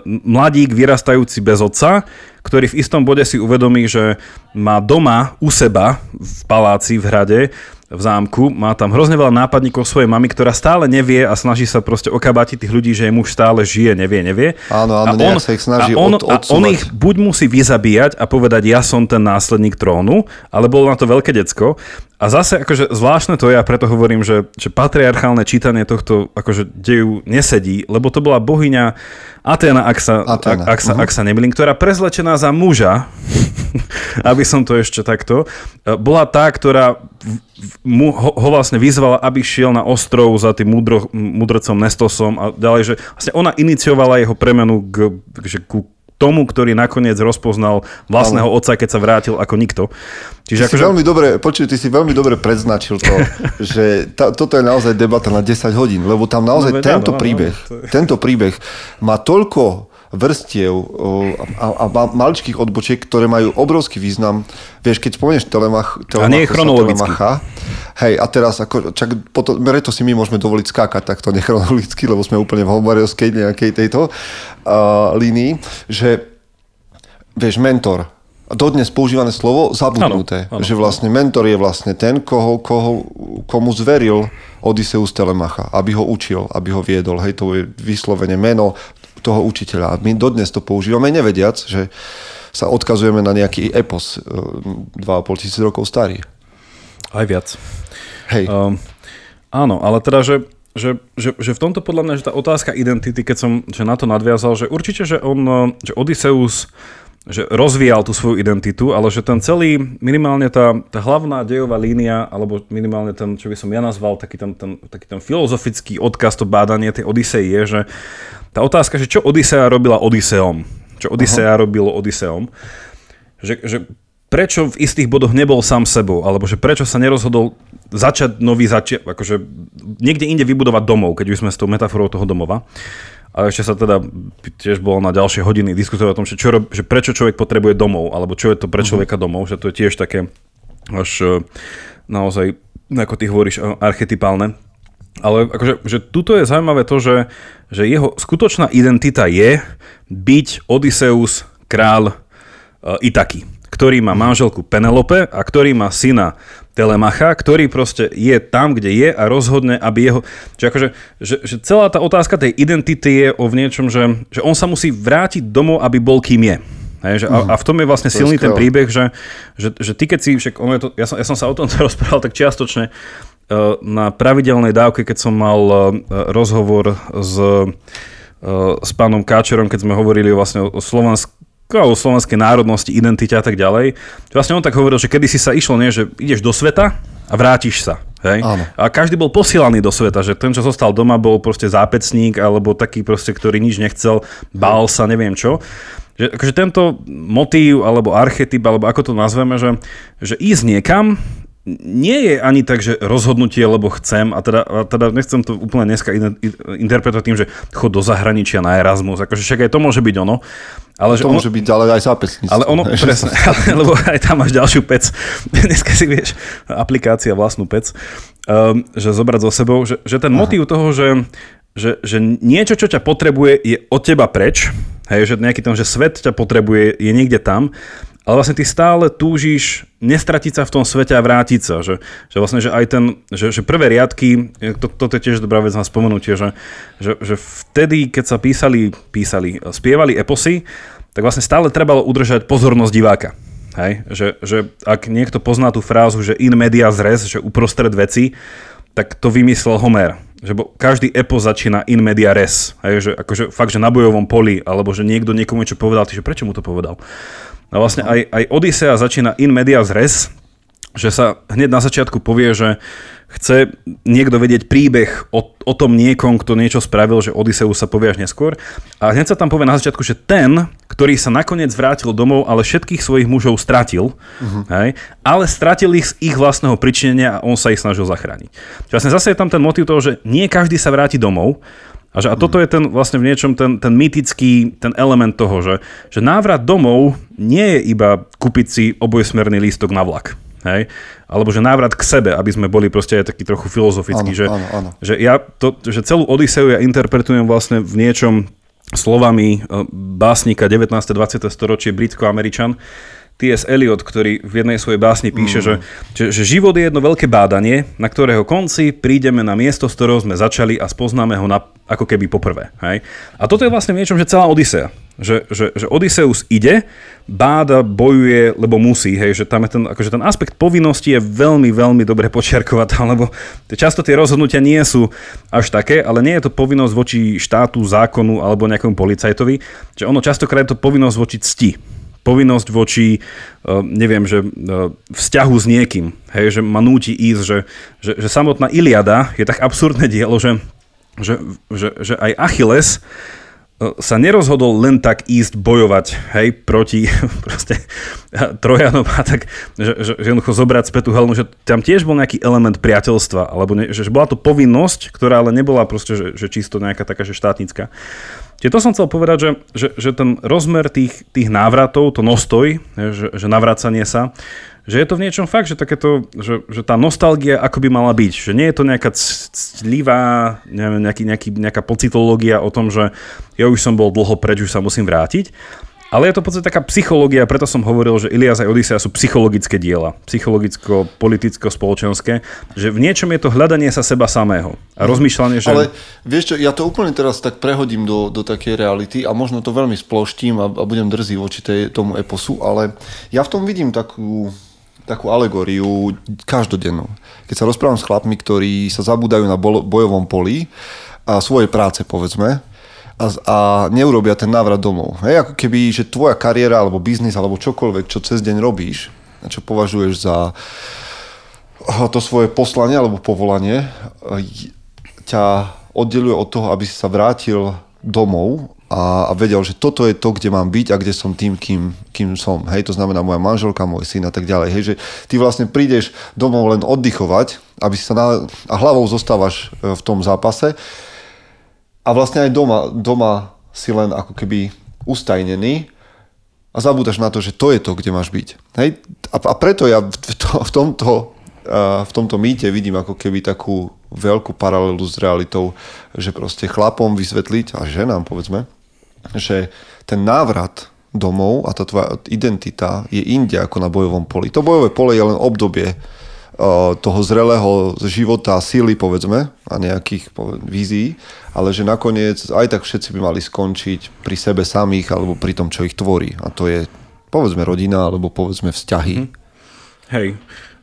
mladík vyrastajúci bez otca, ktorý v istom bode si uvedomí, že má doma u seba v paláci v hrade v zámku, má tam hrozne veľa nápadníkov svojej mamy, ktorá stále nevie a snaží sa proste okabatiť tých ľudí, že jej muž stále žije, nevie, nevie. Áno, áno, a on, sa ich snaží a on, od, a on ich buď musí vyzabíjať a povedať, ja som ten následník trónu, ale bolo na to veľké decko. A zase akože zvláštne to je a preto hovorím, že, že patriarchálne čítanie tohto akože deju nesedí, lebo to bola bohyňa Aténa, ak sa, Aténa. Ak, ak sa, uh-huh. ak sa nemýlim, ktorá prezlečená za muža, aby som to ešte takto, bola tá, ktorá mu, ho, ho vlastne vyzvala, aby šiel na ostrov za tým mudro, mudrcom Nestosom a ďalej, že vlastne ona iniciovala jeho premenu k, že ku tomu, ktorý nakoniec rozpoznal vlastného otca, keď sa vrátil ako nikto. Čiže ty akože... si veľmi dobre, počuj, ty si veľmi dobre predznačil to, že tá, toto je naozaj debata na 10 hodín, lebo tam naozaj no, tento no, príbeh, no, to... tento príbeh má toľko vrstiev a, a, a maličkých odbočiek, ktoré majú obrovský význam. Vieš, keď spomenieš Telemach, Telemacha, a nie je Telemacha, hej, a teraz ako, čak, potom, to si my môžeme dovoliť skákať takto nechronologicky, lebo sme úplne v homerovskej nejakej tejto uh, línii, že vieš, mentor, dodnes používané slovo zabudnuté. Ano, ano, že vlastne mentor je vlastne ten, koho, koho, komu zveril Odysseus Telemacha, aby ho učil, aby ho viedol. Hej, to je vyslovene meno toho učiteľa. My dodnes to používame, nevediac, že sa odkazujeme na nejaký epos 2,5 e, tisíc rokov starý. Aj viac. Hej. Um, áno, ale teda, že, že, že, že v tomto podľa mňa, že tá otázka identity, keď som že na to nadviazal, že určite, že on, e, že Odysseus že rozvíjal tú svoju identitu, ale že ten celý, minimálne tá, tá hlavná dejová línia, alebo minimálne ten, čo by som ja nazval, taký ten, ten, taký ten filozofický odkaz, to bádanie tej Odisei je, že tá otázka, že čo Odisea robila Odiseom, čo Odisea uh-huh. robilo Odiseom, že, že prečo v istých bodoch nebol sám sebou, alebo že prečo sa nerozhodol začať nový začiat, akože niekde inde vybudovať domov, keď už sme s tou metaforou toho domova. A ešte sa teda tiež bolo na ďalšie hodiny diskutovať o tom, že, čo, že prečo človek potrebuje domov, alebo čo je to pre mhm. človeka domov, že to je tiež také až e, naozaj, ako ty hovoríš, e, archetypálne. Ale akože, že tuto je zaujímavé to, že, že jeho skutočná identita je byť Odysseus, král uh, Itaky, ktorý má manželku Penelope a ktorý má syna Telemacha, ktorý proste je tam, kde je a rozhodne, aby jeho... Čiže akože, že, že celá tá otázka tej identity je o v niečom, že, že on sa musí vrátiť domov, aby bol kým je. Hej, že, a, a v tom je vlastne to silný je ten príbeh, že, že, že ty keď si, však ono je to, ja, som, ja som sa o tomto rozprával tak čiastočne uh, na pravidelnej dávke, keď som mal uh, rozhovor s, uh, s pánom Káčerom, keď sme hovorili vlastne o, o Slovensku o slovenskej národnosti, identite a tak ďalej. Vlastne on tak hovoril, že kedy si sa išlo, nie, že ideš do sveta a vrátiš sa. Hej? Áno. A každý bol posielaný do sveta, že ten, čo zostal doma, bol proste zápecník alebo taký proste, ktorý nič nechcel, bál sa, neviem čo. Že, akože tento motív alebo archetyp, alebo ako to nazveme, že, že ísť niekam nie je ani tak, že rozhodnutie, lebo chcem, a teda, a teda nechcem to úplne dneska in, in, interpretovať tým, že chod do zahraničia na Erasmus, akože však aj to môže byť ono. Ale to že môže ono, byť ale aj zápesníctvo. Ale ono, presne, ale, lebo aj tam máš ďalšiu pec. Dneska si vieš, aplikácia vlastnú pec, um, že zobrať so sebou, že, že ten Aha. motív toho, že, že, že niečo, čo ťa potrebuje, je od teba preč, hej, že nejaký ten, že svet ťa potrebuje, je niekde tam ale vlastne ty stále túžiš nestratiť sa v tom svete a vrátiť sa. Že, že vlastne, že aj ten, že, že prvé riadky, to, toto je tiež dobrá vec na spomenutie, že, že, že vtedy, keď sa písali, písali, spievali eposy, tak vlastne stále trebalo udržať pozornosť diváka. Hej? Že, že ak niekto pozná tú frázu, že in media res, že uprostred veci, tak to vymyslel Homer. Že bo každý epos začína in media res. Hej? Že, akože fakt, že na bojovom poli, alebo že niekto niekomu niečo povedal, že prečo mu to povedal? A vlastne aj, aj Odisea začína in medias res, že sa hneď na začiatku povie, že chce niekto vedieť príbeh o, o tom niekom, kto niečo spravil, že Odiseu sa povie až neskôr. A hneď sa tam povie na začiatku, že ten, ktorý sa nakoniec vrátil domov, ale všetkých svojich mužov stratil, uh-huh. hej, ale stratil ich z ich vlastného pričinenia a on sa ich snažil zachrániť. Čiže vlastne zase je tam ten motiv toho, že nie každý sa vráti domov, a, že, a toto je ten vlastne v niečom ten, ten mytický, ten element toho, že, že návrat domov nie je iba kúpiť si obojsmerný lístok na vlak. Hej? Alebo že návrat k sebe, aby sme boli proste aj taký trochu filozofický. Že, áno, áno. že ja to, že celú Odiseu ja interpretujem vlastne v niečom slovami e, básnika 19. 20. storočie britsko-američan, T.S. Eliot, ktorý v jednej svojej básni píše, mm. že, že, že život je jedno veľké bádanie, na ktorého konci prídeme na miesto, z ktorého sme začali a spoznáme ho na, ako keby poprvé. Hej? A toto je vlastne v niečom, že celá Odisea. Že, že, že Odysseus ide, báda, bojuje, lebo musí, hej, že tam je ten, akože ten aspekt povinnosti je veľmi, veľmi dobre počiarkovať, lebo často tie rozhodnutia nie sú až také, ale nie je to povinnosť voči štátu, zákonu alebo nejakému policajtovi, že ono častokrát je to povinnosť voči cti povinnosť voči, e, neviem, že e, vzťahu s niekým, hej, že ma núti ísť, že, že, že samotná Iliada je tak absurdné dielo, že, že, že, že aj Achilles e, sa nerozhodol len tak ísť bojovať, hej, proti proste Trojanom a tak, že, že, že jednoducho zobrať späť tú helmu, že tam tiež bol nejaký element priateľstva, alebo ne, že, že bola to povinnosť, ktorá ale nebola proste, že, že čisto nejaká taká, že štátnická. Čiže to som chcel povedať, že, že, že ten rozmer tých, tých návratov, to nostoj, že, že navracanie sa, že je to v niečom fakt, že, takéto, že, že tá nostalgia ako by mala byť. Že nie je to nejaká ctlivá, neviem, nejaký, nejaký, nejaká pocitológia o tom, že ja už som bol dlho preč, už sa musím vrátiť, ale je to v podstate taká psychológia, preto som hovoril, že Ilias a Odisea sú psychologické diela. Psychologicko, politicko, spoločenské. Že v niečom je to hľadanie sa seba samého. A rozmýšľanie, že... Ale vieš čo, ja to úplne teraz tak prehodím do, do takej reality a možno to veľmi sploštím a, a budem drzý voči tej, tomu eposu, ale ja v tom vidím takú, takú alegóriu každodennú. Keď sa rozprávam s chlapmi, ktorí sa zabúdajú na bojovom poli a svojej práce, povedzme, a, a neurobia ten návrat domov. Hej, ako keby, že tvoja kariéra alebo biznis alebo čokoľvek, čo cez deň robíš, čo považuješ za to svoje poslanie alebo povolanie, ťa oddeluje od toho, aby si sa vrátil domov a, a vedel, že toto je to, kde mám byť a kde som tým, kým, kým som. Hej, to znamená moja manželka, môj syn a tak ďalej. Hej, že ty vlastne prídeš domov len oddychovať, aby si sa na, a hlavou zostávaš e, v tom zápase a vlastne aj doma, doma si len ako keby ustajnený a zabúdaš na to, že to je to, kde máš byť. Hej? A, a preto ja v, to, v, tomto, v tomto mýte vidím ako keby takú veľkú paralelu s realitou, že proste chlapom vysvetliť, a ženám povedzme, že ten návrat domov a tá tvoja identita je inde ako na bojovom poli. To bojové pole je len obdobie toho zrelého života, síly povedzme a nejakých vízií, ale že nakoniec aj tak všetci by mali skončiť pri sebe samých alebo pri tom, čo ich tvorí. A to je povedzme rodina alebo povedzme vzťahy. Hm. Hej,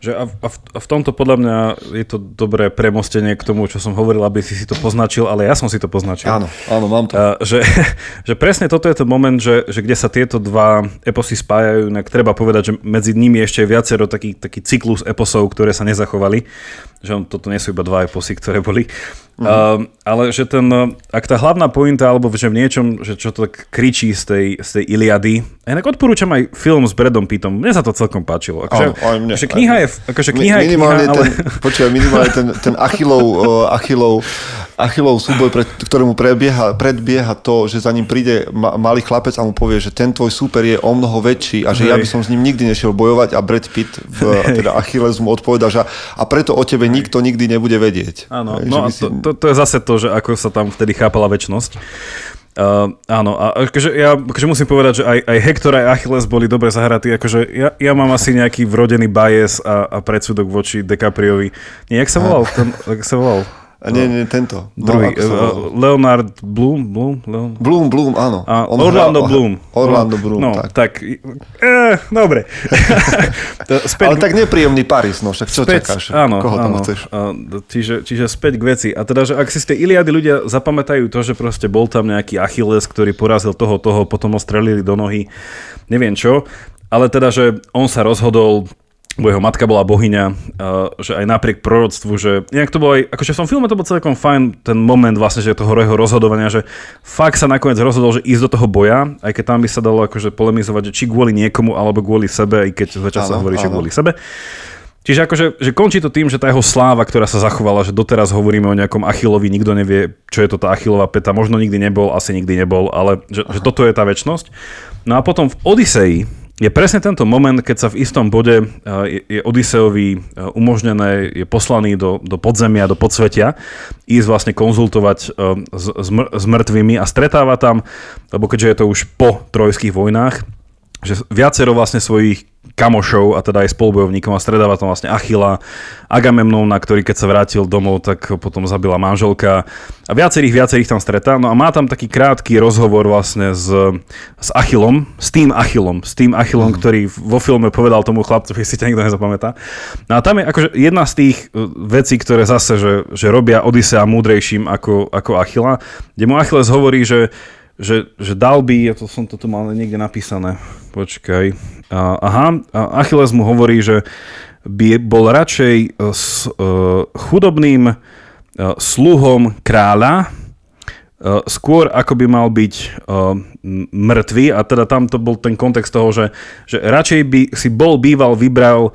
že a, a, v, a v tomto podľa mňa je to dobré premostenie k tomu, čo som hovoril, aby si si to poznačil, ale ja som si to poznačil. Áno, áno, mám to. A, že, že presne toto je ten moment, že, že kde sa tieto dva eposy spájajú, inak treba povedať, že medzi nimi ešte je viacero taký, taký cyklus eposov, ktoré sa nezachovali, že on, toto nie sú iba dva eposy, ktoré boli. Uh, ale že ten, uh, ak tá hlavná pointa, alebo že v niečom, že čo to tak kričí z tej, z tej Iliady, a inak odporúčam aj film s Bradom Pittom, mne sa to celkom páčilo. Akože, aj mne, že aj kniha mne. je, akože kniha je kniha, minimálne ale... ten, počúvaj, minimálne ten, ten Achillov, uh, Achillov, Achillov súboj, pred, ktorému prebieha, predbieha to, že za ním príde ma, malý chlapec a mu povie, že ten tvoj súper je o mnoho väčší a že ja by Hej. som s ním nikdy nešiel bojovať a Brad Pitt, v, teda Achilles mu odpovedá, že a preto o tebe nikto nikdy nebude vedieť. Áno, Hej, no a to, to, to je zase to, že ako sa tam vtedy chápala väčnosť. Uh, áno, a akože ja akože musím povedať, že aj, aj Hector, aj Achilles boli dobre zahratí, akože ja, ja mám asi nejaký vrodený bias a, a predsudok voči DiCapriovi. Nie, jak sa volal? Ten, jak sa volal? A nie, nie, tento. Druhý, sa uh? Leonard Bloom? Bloom? Leon... Bloom, Bloom, áno. A On Orlando hral- Bloom. Orlando Bloom, no, tak. tak. Eh, dobre. To späť, Ale tak nepríjemný Paris, no však čo späť, čakáš? Áno, Koho tam áno. chceš? A, čiže, čiže späť k veci. A teda, že ak si z tej Iliady ľudia zapamätajú to, že proste bol tam nejaký Achilles, ktorý porazil toho, toho, potom ho strelili do nohy, neviem čo, ale teda, že on sa rozhodol bo jeho matka bola bohyňa, že aj napriek proroctvu, že nejak to bolo aj, akože v tom filme to bol celkom fajn ten moment vlastne, že toho jeho rozhodovania, že fakt sa nakoniec rozhodol, že ísť do toho boja, aj keď tam by sa dalo akože polemizovať, že či kvôli niekomu alebo kvôli sebe, aj keď zväčša sa Áno, hovorí, že kvôli sebe. Čiže akože, že končí to tým, že tá jeho sláva, ktorá sa zachovala, že doteraz hovoríme o nejakom Achillovi, nikto nevie, čo je to tá Achillová peta, možno nikdy nebol, asi nikdy nebol, ale že, že toto je tá väčnosť. No a potom v Odiseji je presne tento moment, keď sa v istom bode eh, je, je Odiseovi eh, umožnené, je poslaný do, do podzemia, do podsvetia, ísť vlastne konzultovať eh, s, s, s mŕtvými a stretáva tam, lebo keďže je to už po trojských vojnách, že viacero vlastne svojich kamošov a teda aj spolubojovníkov a stredáva tam vlastne Achila, Agamemnona, ktorý keď sa vrátil domov, tak potom zabila manželka a viacerých, viacerých tam stretá. No a má tam taký krátky rozhovor vlastne s, s Achilom, s tým Achilom, s tým Achilom, ktorý vo filme povedal tomu chlapcovi, si ťa nikto nezapamätá. No a tam je akože jedna z tých uh, vecí, ktoré zase, že, že robia Odisea múdrejším ako, ako Achila, kde mu Achilles hovorí, že že, že dal by, ja to som to tu mal niekde napísané, počkaj, aha, Achilles mu hovorí, že by bol radšej e, s, uh, chudobným uh, sluhom kráľa, skôr ako by mal byť m- mŕtvý a teda tam to bol ten kontext toho, že, že radšej by si bol býval vybral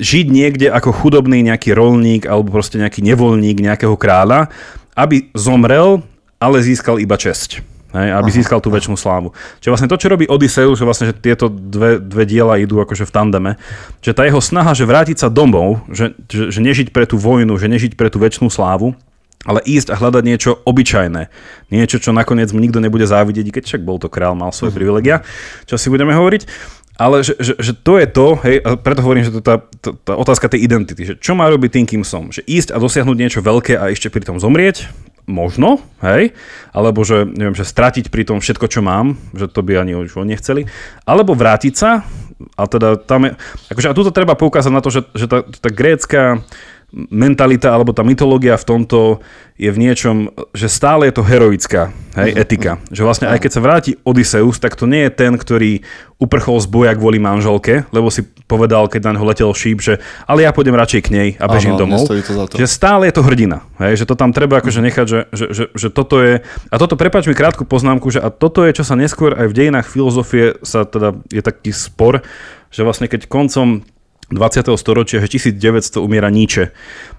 žiť niekde ako chudobný nejaký rolník alebo proste nejaký nevoľník nejakého kráľa, aby zomrel, ale získal iba česť. Hej, aby získal tú väčšinu slávu. Čiže vlastne to, čo robí Odysseus, že vlastne že tieto dve, dve diela idú akože v tandeme, že tá jeho snaha, že vrátiť sa domov, že, že, že nežiť pre tú vojnu, že nežiť pre tú väčšinu slávu, ale ísť a hľadať niečo obyčajné. Niečo, čo nakoniec mu nikto nebude závidieť, keď však bol to král, mal svoje privilegia, čo si budeme hovoriť. Ale že, že, že to je to, hej, a preto hovorím, že to tá, tá, tá otázka tej identity, že čo má robiť tým, kým som. Že ísť a dosiahnuť niečo veľké a ešte pri tom zomrieť, možno, hej, alebo že, neviem, že stratiť pri tom všetko, čo mám, že to by ani už oni nechceli, alebo vrátiť sa, a teda tam je, akože a tuto treba poukázať na to, že, že tá, tá grécka mentalita alebo tá mytológia v tomto je v niečom, že stále je to heroická hej, etika. Že vlastne aj keď sa vráti Odysseus, tak to nie je ten, ktorý uprchol z boja kvôli manželke, lebo si povedal, keď na neho letel šíp, že ale ja pôjdem radšej k nej a bežím Áno, domov. to za to. Že stále je to hrdina. Hej, že to tam treba akože nechať, že, že, že, že toto je... A toto, prepáč mi krátku poznámku, že a toto je, čo sa neskôr aj v dejinách filozofie sa teda je taký spor, že vlastne keď koncom 20. storočia, že 1900 umiera Nietzsche.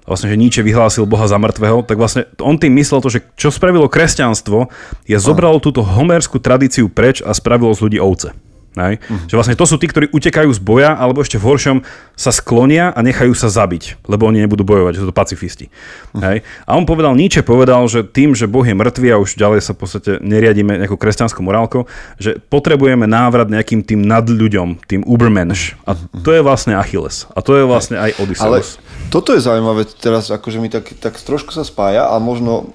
Vlastne, že Nietzsche vyhlásil Boha za mŕtvého, tak vlastne on tým myslel to, že čo spravilo kresťanstvo, je zobralo túto homerskú tradíciu preč a spravilo z ľudí ovce. Hej? Mhm. Že vlastne to sú tí, ktorí utekajú z boja, alebo ešte v horšom sa sklonia a nechajú sa zabiť, lebo oni nebudú bojovať, že sú to pacifisti. Mhm. Hej? A on povedal, Nietzsche povedal, že tým, že Boh je mŕtvý a už ďalej sa v podstate neriadíme nejakou kresťanskou morálkou, že potrebujeme návrat nejakým tým nadľuďom, tým Ubermensch. A to je vlastne Achilles. A to je vlastne aj Ale Odysseus. toto je zaujímavé, teraz akože mi tak, tak trošku sa spája a možno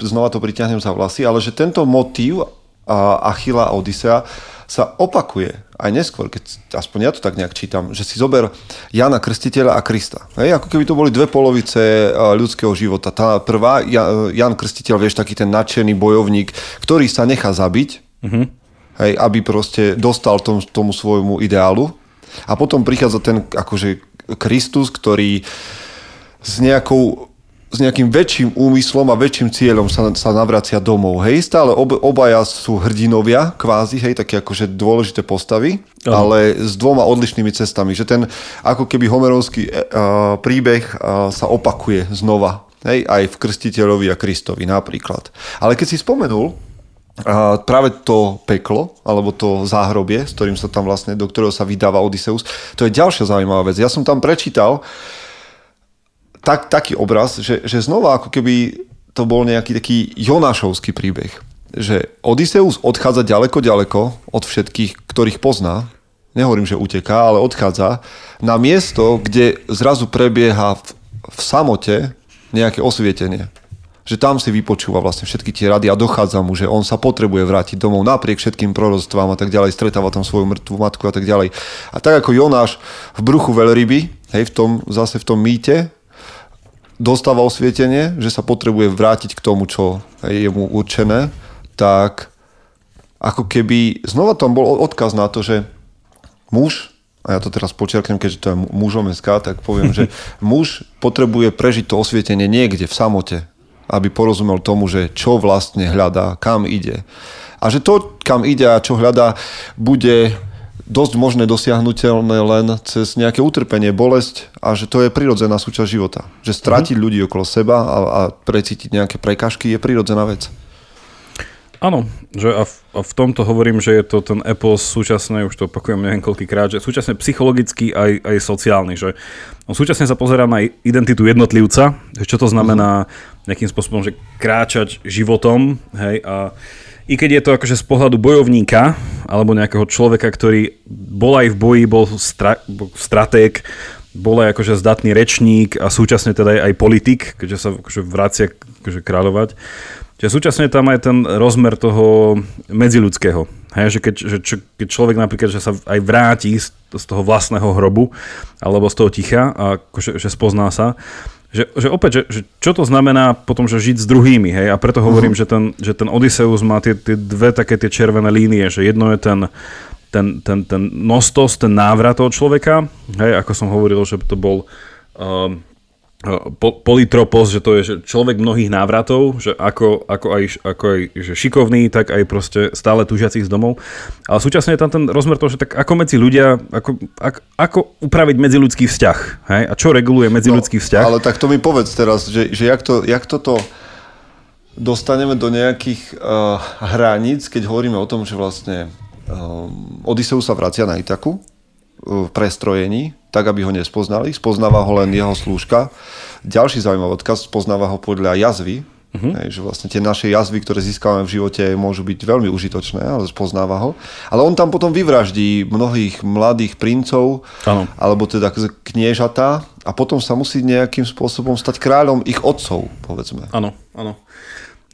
znova to priťahnem za vlasy, ale že tento motív Achila a Odisea sa opakuje aj neskôr, keď aspoň ja to tak nejak čítam, že si zober Jana Krstiteľa a Krista. Hej, ako keby to boli dve polovice eh, ľudského života. Tá prvá, Ja- Jan Krstiteľ, vieš, taký ten nadšený bojovník, ktorý sa nechá zabiť, hej, aby proste dostal tom, tomu svojmu ideálu. A potom prichádza ten akože Kristus, ktorý s nejakou s nejakým väčším úmyslom a väčším cieľom sa, sa navracia domov. Hej, stále ob, obaja sú hrdinovia, kvázi, hej, také akože dôležité postavy, Aha. ale s dvoma odlišnými cestami. Že ten ako keby homerovský uh, príbeh uh, sa opakuje znova. Hej, aj v Krstiteľovi a Kristovi napríklad. Ale keď si spomenul, a práve to peklo, alebo to záhrobie, s ktorým sa tam vlastne, do ktorého sa vydáva Odysseus, to je ďalšia zaujímavá vec. Ja som tam prečítal tak, taký obraz, že, že znova ako keby to bol nejaký taký Jonášovský príbeh. Že Odysseus odchádza ďaleko, ďaleko od všetkých, ktorých pozná. Nehovorím, že uteká, ale odchádza na miesto, kde zrazu prebieha v, v samote nejaké osvietenie že tam si vypočúva vlastne všetky tie rady a dochádza mu, že on sa potrebuje vrátiť domov napriek všetkým proroctvám a tak ďalej, stretáva tam svoju mŕtvú matku a tak ďalej. A tak ako Jonáš v bruchu veľryby, hej, v tom, zase v tom mýte, dostáva osvietenie, že sa potrebuje vrátiť k tomu, čo je mu určené, tak ako keby znova tam bol odkaz na to, že muž, a ja to teraz počerknem, keďže to je mužom SK, tak poviem, že muž potrebuje prežiť to osvietenie niekde v samote, aby porozumel tomu, že čo vlastne hľadá, kam ide. A že to, kam ide a čo hľadá, bude dosť možné dosiahnutelné len cez nejaké utrpenie, bolesť a že to je prirodzená súčasť života. Že stratiť mm-hmm. ľudí okolo seba a, a precítiť nejaké prekažky je prirodzená vec. Áno, že a v, a v tomto hovorím, že je to ten epos súčasné, už to opakujem neviem koľkýkrát, že súčasne psychologický aj, aj sociálny, že on súčasne sa pozerá na identitu jednotlivca, čo to znamená nejakým spôsobom, že kráčať životom, hej, a i keď je to akože z pohľadu bojovníka, alebo nejakého človeka, ktorý bol aj v boji, bol stra, stratég, bol aj akože zdatný rečník a súčasne teda aj politik, keďže sa akože vracia akože kráľovať, Čiže súčasne tam aj ten rozmer toho medziludského. Hej, že keď, že čo, keď človek napríklad že sa aj vráti z, z toho vlastného hrobu alebo z toho ticha a akože, že spozná sa, že, že opäť, že, že čo to znamená potom, že žiť s druhými, hej, a preto hovorím, uh-huh. že, ten, že ten Odysseus má tie, tie dve také tie červené línie, že jedno je ten, ten, ten, ten nostos, ten návrat toho človeka, hej, ako som hovoril, že to bol um, po, politropos, že to je že človek mnohých návratov, že ako, ako, aj, ako aj že šikovný, tak aj proste stále tužiacich z domov. Ale súčasne je tam ten rozmer toho, že tak ako medzi ľudia, ako, ako, ako upraviť medziludský vzťah, hej? A čo reguluje medziludský no, vzťah? Ale tak to mi povedz teraz, že, že jak, to, jak toto dostaneme do nejakých uh, hraníc, keď hovoríme o tom, že vlastne uh, Odysseus sa vracia na Itaku v prestrojení, tak, aby ho nespoznali. Spoznáva ho len jeho slúžka. Ďalší zaujímavý odkaz, spoznáva ho podľa jazvy, Uh-huh. Hej, že vlastne tie naše jazvy, ktoré získame v živote, môžu byť veľmi užitočné, ale spoznáva ho. Ale on tam potom vyvraždí mnohých mladých princov, ano. alebo teda kniežatá a potom sa musí nejakým spôsobom stať kráľom ich otcov, povedzme. Áno, áno.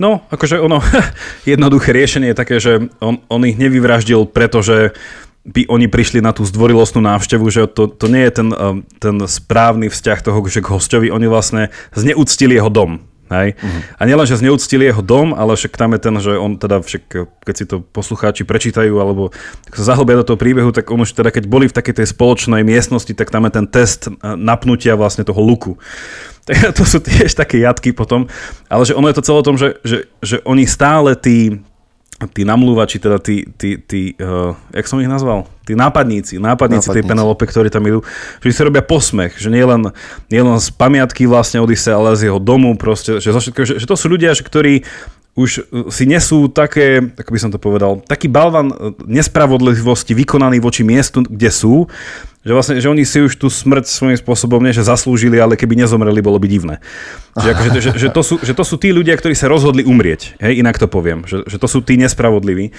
No, akože ono, jednoduché riešenie je také, že on, on ich nevyvraždil, pretože by oni prišli na tú zdvorilostnú návštevu, že to, to nie je ten, um, ten správny vzťah toho, že k hostovi, oni vlastne zneúctili jeho dom. Hej? Uh-huh. A nielen, že zneúctili jeho dom, ale však tam je ten, že on teda však, keď si to poslucháči prečítajú alebo sa zahlbia do toho príbehu, tak on už teda, keď boli v takej tej spoločnej miestnosti, tak tam je ten test uh, napnutia vlastne toho luku. Tak to sú tiež také jatky potom, ale že ono je to celé o tom, že, že, že oni stále tí, tí namlúvači, teda tí, tí, tí uh, jak som ich nazval? Tí nápadníci, nápadníci, nápadníci. tej Penelope, ktorí tam idú, že si robia posmech, že nie len, nie len z pamiatky vlastne Odise, ale z jeho domu proste, že, všetko, že, že to sú ľudia, že, ktorí už eh, si nesú také, ako by som to povedal, taký balvan eh, nespravodlivosti vykonaný voči miestu, kde sú, že vlastne, že oni si už tú smrť svojím spôsobom nie, že zaslúžili, ale keby nezomreli, bolo by divné. Že, akože, že, že, to sú, že to sú tí ľudia, ktorí sa rozhodli umrieť. Hej, inak to poviem. Že, že to sú tí nespravodliví.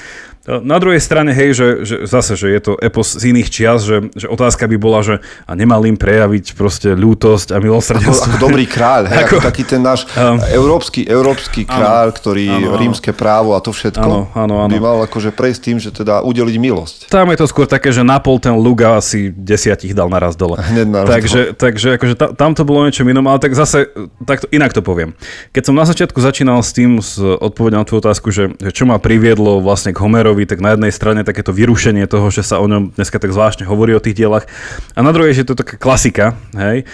Na druhej strane, hej, že, že zase, že je to epos z iných čias, že, že otázka by bola, že a nemal im prejaviť proste ľútosť a milosrdenstvo. Ako, ako dobrý kráľ, hej, ako, ako taký ten náš um, európsky, európsky kráľ, áno, ktorý áno, rímske právo a to všetko áno, áno, áno. by mal akože prejsť tým, že teda udeliť milosť. Tam je to skôr také, že napol ten Luga asi desiatich dal naraz dole. Hneď naraz takže, dole. takže akože ta, tam to bolo niečo inom, ale tak zase, tak to, inak to poviem. Keď som na začiatku začínal s tým, s odpovedou na tú otázku, že, že čo ma priviedlo vlastne k Homerovi, tak na jednej strane takéto vyrušenie toho, že sa o ňom dneska tak zvláštne hovorí o tých dielach, a na druhej, že to je taká klasika, hej.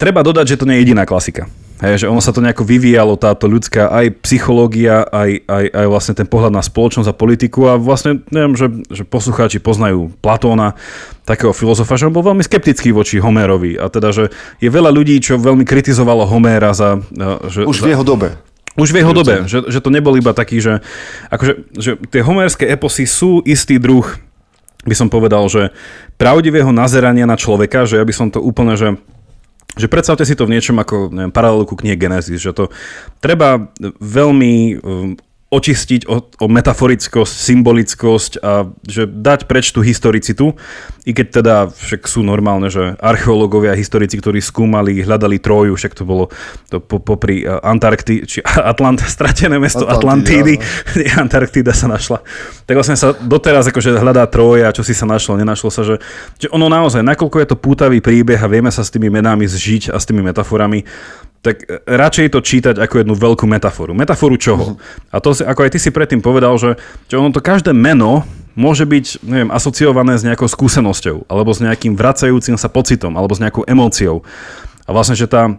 Treba dodať, že to nie je jediná klasika. Hej, že ono sa to nejako vyvíjalo, táto ľudská aj psychológia, aj, aj, aj vlastne ten pohľad na spoločnosť a politiku a vlastne neviem, že, že poslucháči poznajú Platóna, takého filozofa, že on bol veľmi skeptický voči Homérovi a teda, že je veľa ľudí, čo veľmi kritizovalo Homéra za... Že, Už za, v jeho dobe. už v jeho dobe, že, že to nebol iba taký, že, akože, že tie homérske eposy sú istý druh, by som povedal, že pravdivého nazerania na človeka, že ja by som to úplne, že že predstavte si to v niečom ako neviem, paralelu ku knihe Genesis, že to treba veľmi um, očistiť o, o metaforickosť, symbolickosť a že dať preč tú historicitu, i keď teda však sú normálne, že archeológovia a historici, ktorí skúmali, hľadali Troju, však to bolo to po, popri uh, Antarkty, či Atlant, stratené mesto Atlantídy, Atlantídy, Antarktída sa našla. Tak vlastne sa doteraz akože hľadá Troja, čo si sa našlo, nenašlo sa, že, že ono naozaj, nakoľko je to pútavý príbeh a vieme sa s tými menami zžiť a s tými metaforami, tak radšej to čítať ako jednu veľkú metaforu. Metaforu čoho? A to, ako aj ty si predtým povedal, že, že ono to každé meno môže byť, neviem, asociované s nejakou skúsenosťou, alebo s nejakým vracajúcim sa pocitom, alebo s nejakou emóciou. A vlastne, že tá,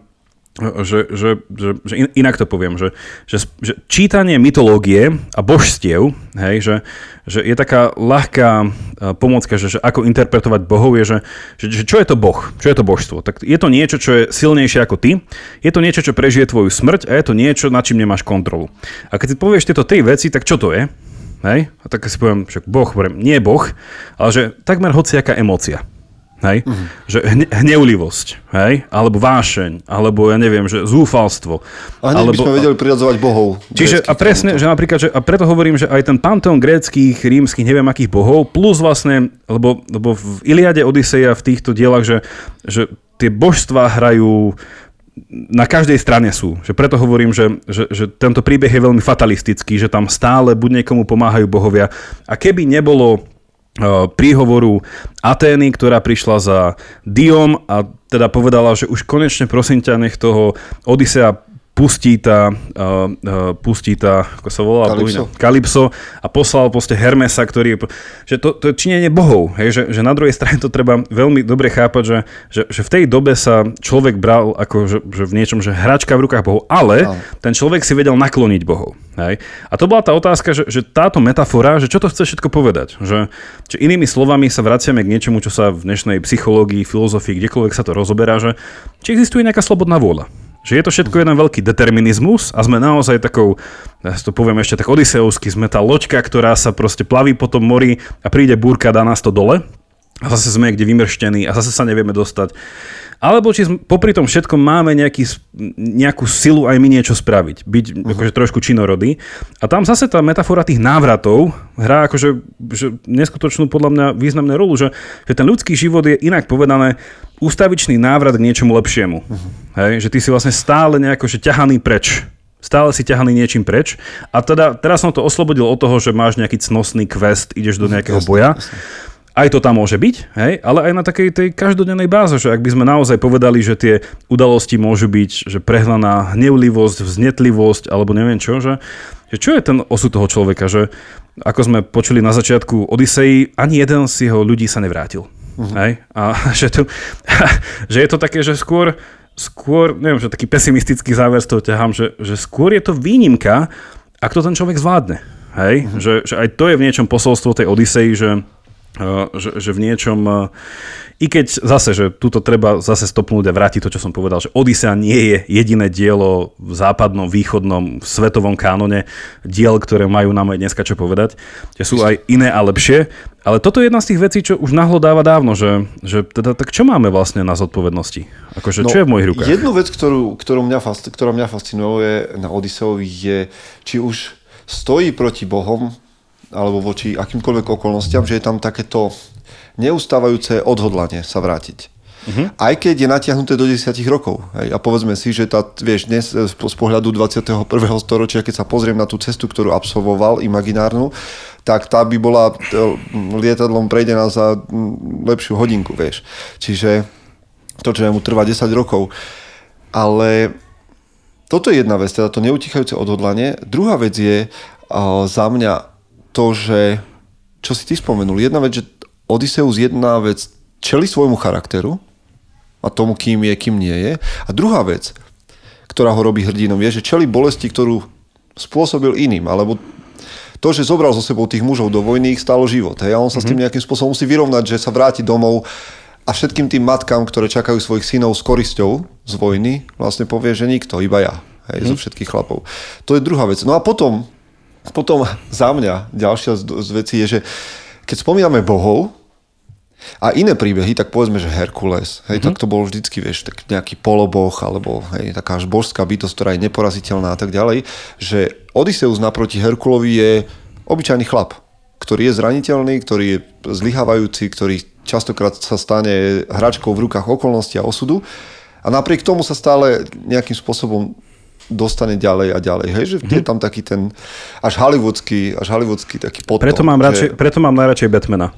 že, že, že, že inak to poviem, že, že, že čítanie mytológie a božstiev, hej, že, že je taká ľahká pomocka, že, že ako interpretovať bohov je, že, že, že čo je to boh, čo je to božstvo. Tak je to niečo, čo je silnejšie ako ty, je to niečo, čo prežije tvoju smrť a je to niečo, nad čím nemáš kontrolu. A keď si povieš tieto tri veci, tak čo to je? Hej? A tak si poviem, že boh, poviem, nie boh, ale že takmer hociaká emócia hej? Uh-huh. Že hne, hneulivosť, hej? Alebo vášeň, alebo ja neviem, že zúfalstvo. A hneď alebo, by sme vedeli priradzovať bohov. Čiže a presne, že napríklad, že, a preto hovorím, že aj ten panteón gréckých, rímskych, neviem akých bohov, plus vlastne, lebo, lebo v Iliade, Odiseja, v týchto dielach, že, že tie božstvá hrajú na každej strane sú. Že preto hovorím, že, že, že tento príbeh je veľmi fatalistický, že tam stále buď niekomu pomáhajú bohovia. A keby nebolo uh, príhovoru Atény, ktorá prišla za Diom a teda povedala, že už konečne prosím ťa, nech toho Odisea pustí tá, uh, uh, pustí tá, ako sa volá? Kalypso. Kalypso a poslal proste Hermesa, ktorý, že to, to je činenie bohov, hej, že, že na druhej strane to treba veľmi dobre chápať, že, že, že v tej dobe sa človek bral ako že, že v niečom, že hračka v rukách bohov, ale Áno. ten človek si vedel nakloniť bohov. Hej. A to bola tá otázka, že, že táto metafora, že čo to chce všetko povedať. Že, že inými slovami sa vraciame k niečomu, čo sa v dnešnej psychológii, filozofii, kdekoľvek sa to rozoberá, že či existuje nejaká slobodná vôľa. Že je to všetko jeden veľký determinizmus a sme naozaj takou, ja to poviem ešte tak odiseovsky, sme tá loďka, ktorá sa proste plaví po tom mori a príde búrka, dá nás to dole a zase sme niekde vymrštení a zase sa nevieme dostať. Alebo či popri tom všetkom máme nejaký, nejakú silu aj my niečo spraviť. Byť uh-huh. akože trošku činorodý. A tam zase tá metafora tých návratov hrá akože že neskutočnú podľa mňa významnú rolu, že, že ten ľudský život je inak povedané ústavičný návrat k niečomu lepšiemu. Uh-huh. Hej? Že ty si vlastne stále nejako že ťahaný preč stále si ťahaný niečím preč. A teda teraz som to oslobodil od toho, že máš nejaký cnosný quest, ideš do nejakého Jasne, boja. Aj to tam môže byť, hej, ale aj na takej tej každodennej báze, že ak by sme naozaj povedali, že tie udalosti môžu byť, že prehnaná hnevlivosť, vznetlivosť, alebo neviem čo, že, že čo je ten osud toho človeka, že ako sme počuli na začiatku Odisei, ani jeden z jeho ľudí sa nevrátil. Uh-huh. Hej? A že, tu, že je to také, že skôr, skôr, neviem, že taký pesimistický záver z toho ťahám, že, že skôr je to výnimka, ak to ten človek zvládne. Hej? Uh-huh. Že, že aj to je v niečom posolstvo tej Odisei, že že, že v niečom, i keď zase, že tuto treba zase stopnúť a vrátiť to, čo som povedal, že Odisea nie je jediné dielo v západnom, východnom, v svetovom kánone diel, ktoré majú nám aj dneska čo povedať, že sú aj iné a lepšie, ale toto je jedna z tých vecí, čo už nahlo dáva dávno, že, že teda tak čo máme vlastne na zodpovednosti? Akože čo je v mojich rukách? Jednu vec, ktorú, ktorú mňa, ktorá mňa fascinuje na Odiseovi je, či už stojí proti Bohom, alebo voči akýmkoľvek okolnostiam, že je tam takéto neustávajúce odhodlanie sa vrátiť. Uh-huh. Aj keď je natiahnuté do 10 rokov. Hej. A povedzme si, že tá, vieš, dnes z z pohľadu 21. storočia, keď sa pozriem na tú cestu, ktorú absolvoval, imaginárnu, tak tá by bola e, lietadlom prejdená za lepšiu hodinku, vieš. Čiže to, čo mu trvá 10 rokov. Ale toto je jedna vec, teda to neutichajúce odhodlanie. Druhá vec je uh, za mňa to, že, čo si ty spomenul, jedna vec, že Odysseus jedna vec čeli svojmu charakteru a tomu, kým je, kým nie je. A druhá vec, ktorá ho robí hrdinom, je, že čeli bolesti, ktorú spôsobil iným, alebo to, že zobral so sebou tých mužov do vojny, ich stalo život. Hej? A on sa mm-hmm. s tým nejakým spôsobom musí vyrovnať, že sa vráti domov a všetkým tým matkám, ktoré čakajú svojich synov s korisťou z vojny, vlastne povie, že nikto, iba ja. Hej, mm-hmm. zo všetkých chlapov. To je druhá vec. No a potom, potom za mňa ďalšia z, z vecí je, že keď spomíname bohov, a iné príbehy, tak povedzme, že Herkules, hej, mm-hmm. tak to bol vždycky, vieš, tak nejaký poloboh, alebo hej, taká až božská bytosť, ktorá je neporaziteľná a tak ďalej, že Odysseus naproti Herkulovi je obyčajný chlap, ktorý je zraniteľný, ktorý je zlyhávajúci, ktorý častokrát sa stane hračkou v rukách okolnosti a osudu a napriek tomu sa stále nejakým spôsobom dostane ďalej a ďalej. Hej, že mm-hmm. je tam taký ten až hollywoodský, až hollywoodský taký potom. Preto mám, radšej, že... preto mám najradšej Batmana.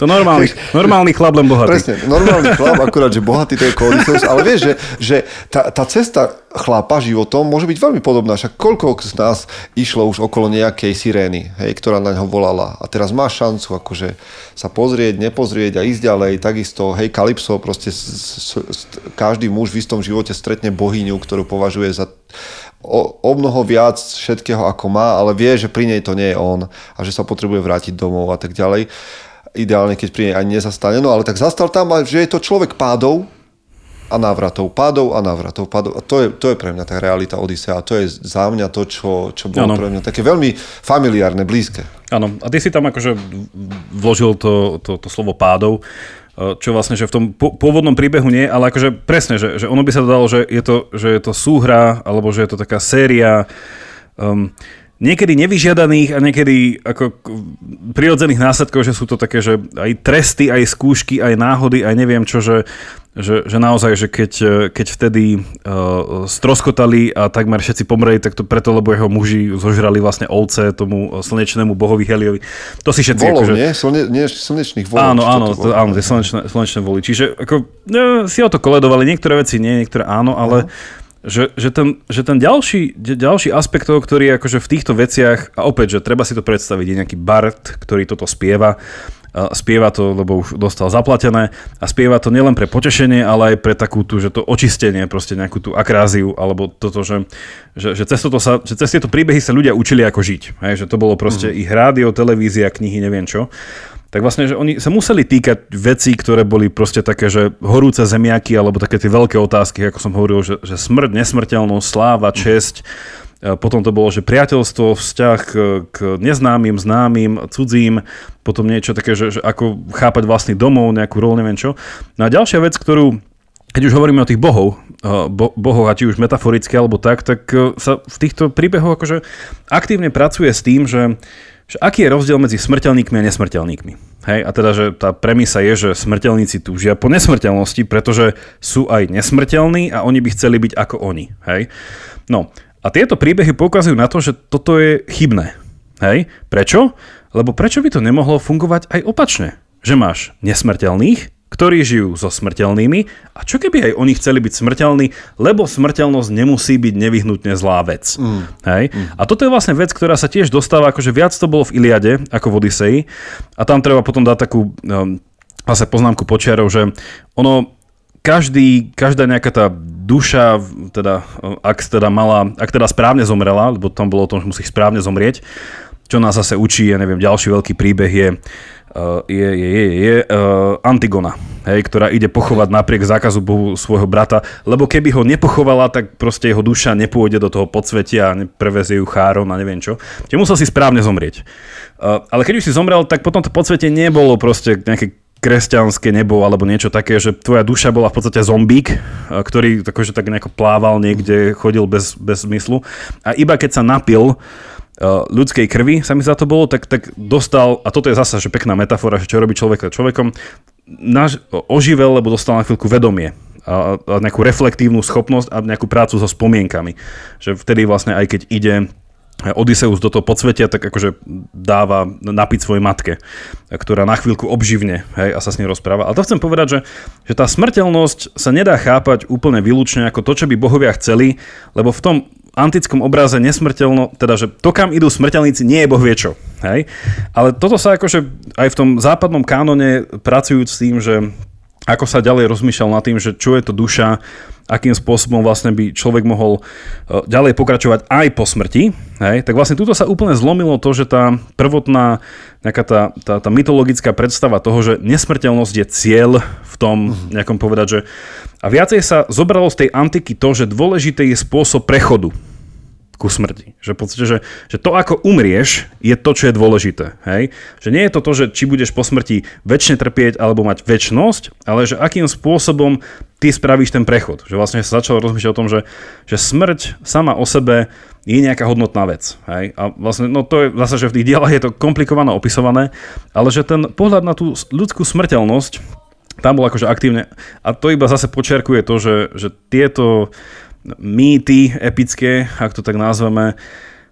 to normálny, normálny chlap, len bohatý. Presne, normálny chlap, akurát, že bohatý to je Colissus, ale vieš, že, že tá, tá cesta chlapa životom môže byť veľmi podobná. Však koľko z nás išlo už okolo nejakej sirény, hej, ktorá na ňo volala. A teraz má šancu akože sa pozrieť, nepozrieť a ísť ďalej. Takisto, hej, Kalypso, proste s, s, s, každý muž v istom živote stretne bohyňu, ktorú považuje za o, o mnoho viac všetkého ako má, ale vie, že pri nej to nie je on a že sa potrebuje vrátiť domov a tak ďalej. Ideálne, keď pri nej ani nezastane. No ale tak zastal tam, že je to človek pádov, a návratov, pádov a návratov, pádov. A to je, to je pre mňa tá realita Odisea. A to je za mňa to, čo, čo bolo ano. pre mňa také veľmi familiárne, blízke. Áno, a ty si tam akože vložil to, to, to slovo pádov, čo vlastne, že v tom pôvodnom príbehu nie, ale akože presne, že, že ono by sa dalo, že je to, že je to súhra, alebo že je to taká séria um, niekedy nevyžiadaných a niekedy ako prirodzených následkov, že sú to také, že aj tresty, aj skúšky, aj náhody, aj neviem čo, že že, že naozaj, že keď, keď vtedy uh, stroskotali a takmer všetci pomreli, tak to preto, lebo jeho muži zožrali vlastne ovce tomu slnečnému bohovi Heliovi. To si všetci... Volov, akože... nie? Slne, nie? Slnečných volov. Áno, áno, to, áno, tie slnečné, slnečné voly. Čiže ako, ne, si o to koledovali, niektoré veci nie, niektoré áno, ale uh-huh. Že, že, ten, že ten ďalší, ďalší aspekt toho, ktorý je akože v týchto veciach, a opäť, že treba si to predstaviť, je nejaký Bart, ktorý toto spieva, spieva to, lebo už dostal zaplatené a spieva to nielen pre potešenie, ale aj pre takú tú, že to očistenie, proste nejakú tú akráziu, alebo toto, že, že, že, cez, toto sa, že cez tieto príbehy sa ľudia učili ako žiť. Hej, že to bolo proste mm. ich rádio, televízia, knihy, neviem čo. Tak vlastne, že oni sa museli týkať vecí, ktoré boli proste také, že horúce zemiaky, alebo také tie veľké otázky, ako som hovoril, že, že smrť, nesmrteľnosť, sláva, česť, mm potom to bolo, že priateľstvo, vzťah k neznámym, známym, cudzím, potom niečo také, že, že ako chápať vlastný domov, nejakú rolu, neviem čo. No a ďalšia vec, ktorú keď už hovoríme o tých bohov, bo, bohov a či už metaforicky alebo tak, tak e, sa v týchto príbehoch akože aktívne pracuje s tým, že, že aký je rozdiel medzi smrteľníkmi a nesmrteľníkmi. Hej, a teda, že tá premisa je, že smrteľníci túžia po nesmrteľnosti, pretože sú aj nesmrteľní a oni by chceli byť ako oni. Hej. No, a tieto príbehy poukazujú na to, že toto je chybné. Hej? Prečo? Lebo prečo by to nemohlo fungovať aj opačne? Že máš nesmrteľných, ktorí žijú so smrteľnými a čo keby aj oni chceli byť smrteľní, lebo smrteľnosť nemusí byť nevyhnutne zlá vec. Mm. Hej? Mm. A toto je vlastne vec, ktorá sa tiež dostáva, akože viac to bolo v Iliade ako v Odiseji a tam treba potom dať takú um, vlastne poznámku počiarov, že ono každý, každá nejaká tá duša, teda, ak teda mala, ak teda správne zomrela, lebo tam bolo o tom, že musí správne zomrieť, čo nás zase učí, ja neviem, ďalší veľký príbeh je, uh, je, je, je, je uh, Antigona, hej, ktorá ide pochovať napriek zákazu Bohu svojho brata, lebo keby ho nepochovala, tak proste jeho duša nepôjde do toho podsvetia a prevezie ju chárom a neviem čo. Čiže musel si správne zomrieť. Uh, ale keď už si zomrel, tak potom to podsvetie nebolo proste nejaké kresťanské nebo alebo niečo také, že tvoja duša bola v podstate zombík, eh, ktorý akože tak nejako plával niekde, chodil bez, bez zmyslu a iba keď sa napil uh, ľudskej krvi, sa mi za to bolo, tak, tak dostal, a toto je zase že pekná metafora, že čo robí človek človekom, naž, oživel, lebo dostal na chvíľku vedomie a, a nejakú reflektívnu schopnosť a nejakú prácu so spomienkami. Že vtedy vlastne aj keď ide Odysseus do toho podsvetia, tak akože dáva napiť svojej matke, ktorá na chvíľku obživne hej, a sa s ním rozpráva. Ale to chcem povedať, že, že tá smrteľnosť sa nedá chápať úplne výlučne ako to, čo by bohovia chceli, lebo v tom antickom obraze nesmrteľno, teda že to, kam idú smrteľníci, nie je boh vie čo. Hej? Ale toto sa akože aj v tom západnom kánone pracujúc s tým, že ako sa ďalej rozmýšľal nad tým, že čo je to duša, akým spôsobom vlastne by človek mohol e, ďalej pokračovať aj po smrti, hej, tak vlastne tuto sa úplne zlomilo to, že tá prvotná nejaká tá, tá, tá mytologická predstava toho, že nesmrteľnosť je cieľ v tom nejakom povedať, že a viacej sa zobralo z tej antiky to, že dôležité je spôsob prechodu ku smrti. Že podstate, že, že to, ako umrieš, je to, čo je dôležité. Hej? Že nie je to to, že či budeš po smrti väčšine trpieť alebo mať väčnosť, ale že akým spôsobom ty spravíš ten prechod. Že vlastne sa začalo rozmýšľať o tom, že, že smrť sama o sebe je nejaká hodnotná vec. Hej? A vlastne, no to je zase, že v tých dielach je to komplikované opisované, ale že ten pohľad na tú ľudskú smrteľnosť tam bol akože aktívne a to iba zase počerkuje to, že, že tieto mýty epické, ak to tak nazveme,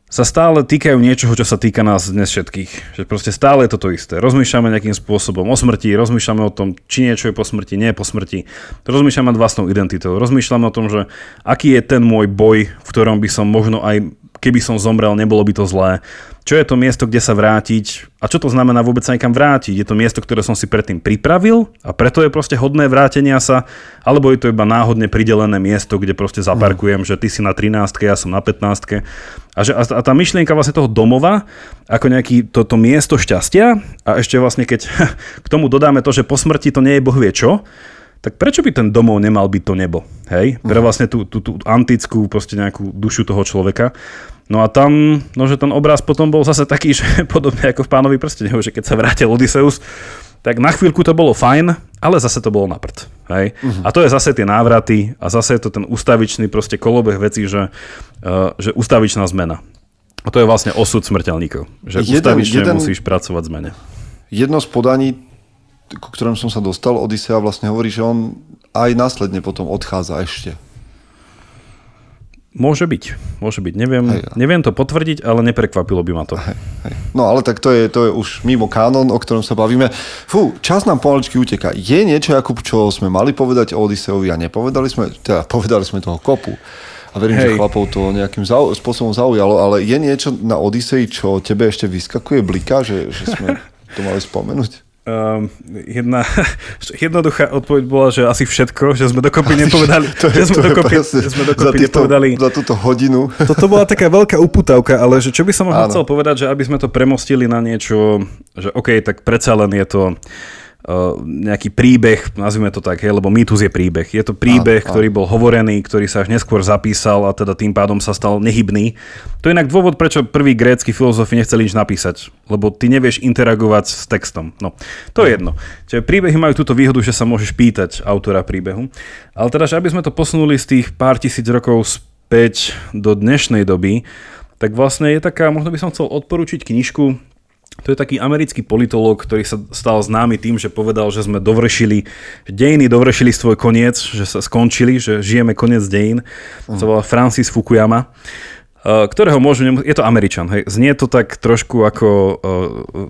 sa stále týkajú niečoho, čo sa týka nás dnes všetkých. Že proste stále je toto isté. Rozmýšľame nejakým spôsobom o smrti, rozmýšľame o tom, či niečo je po smrti, nie je po smrti. Rozmýšľame nad vlastnou identitou. Rozmýšľame o tom, že aký je ten môj boj, v ktorom by som možno aj keby som zomrel, nebolo by to zlé. Čo je to miesto, kde sa vrátiť a čo to znamená vôbec sa niekam vrátiť? Je to miesto, ktoré som si predtým pripravil a preto je proste hodné vrátenia sa, alebo je to iba náhodne pridelené miesto, kde proste zaparkujem, mm. že ty si na 13, ja som na 15. A, že, a tá myšlienka vlastne toho domova, ako nejaký toto miesto šťastia a ešte vlastne keď k tomu dodáme to, že po smrti to nie je boh vie čo, tak prečo by ten domov nemal byť to nebo? Hej? Pre mhm. vlastne tú, tú, tú antickú proste nejakú dušu toho človeka. No a tam, no že ten obraz potom bol zase taký, že podobne ako v pánovi prstenehu, že keď sa vrátil Odysseus, tak na chvíľku to bolo fajn, ale zase to bolo na prd. Hej? Uh-huh. A to je zase tie návraty a zase je to ten ustavičný proste kolobeh vecí, že, uh, že ustavičná zmena. A to je vlastne osud smrteľníkov. Že jeden, ustavične jeden, musíš pracovať zmene. Jedno z podaní ku ktorom som sa dostal, Odisea vlastne hovorí, že on aj následne potom odchádza ešte. Môže byť, môže byť. Neviem, hej, neviem to potvrdiť, ale neprekvapilo by ma to. Hej, hej. No ale tak to je, to je už mimo kánon, o ktorom sa bavíme. Fú, čas nám pomaličky uteká. Je niečo, ako čo sme mali povedať o Odiseovi a nepovedali sme, teda povedali sme toho kopu. A verím, hej. že chlapov to nejakým zau, spôsobom zaujalo, ale je niečo na Odisei, čo tebe ešte vyskakuje, blika, že, že sme to mali spomenúť? Um, jedna jednoduchá odpoveď bola, že asi všetko, že sme dokopy nepovedali. To je, že sme to dokopy, že sme dokopy za týchto, nepovedali. Za túto hodinu. Toto bola taká veľká uputavka, ale že čo by som možno chcel povedať, že aby sme to premostili na niečo, že OK, tak predsa len je to nejaký príbeh, nazvime to tak, hej, lebo mýtus je príbeh. Je to príbeh, áno, ktorý bol hovorený, ktorý sa až neskôr zapísal a teda tým pádom sa stal nehybný. To je inak dôvod, prečo prvý grécky filozofi nechceli nič napísať, lebo ty nevieš interagovať s textom. No, to je jedno. Čiže príbehy majú túto výhodu, že sa môžeš pýtať autora príbehu. Ale teda, že aby sme to posunuli z tých pár tisíc rokov späť do dnešnej doby, tak vlastne je taká, možno by som chcel odporučiť knižku to je taký americký politológ, ktorý sa stal známy tým, že povedal, že sme dovršili, že dejiny dovršili svoj koniec, že sa skončili, že žijeme koniec dejín. To volá Francis Fukuyama eh, ktorého môžu, je to Američan, hej. znie to tak trošku ako uh,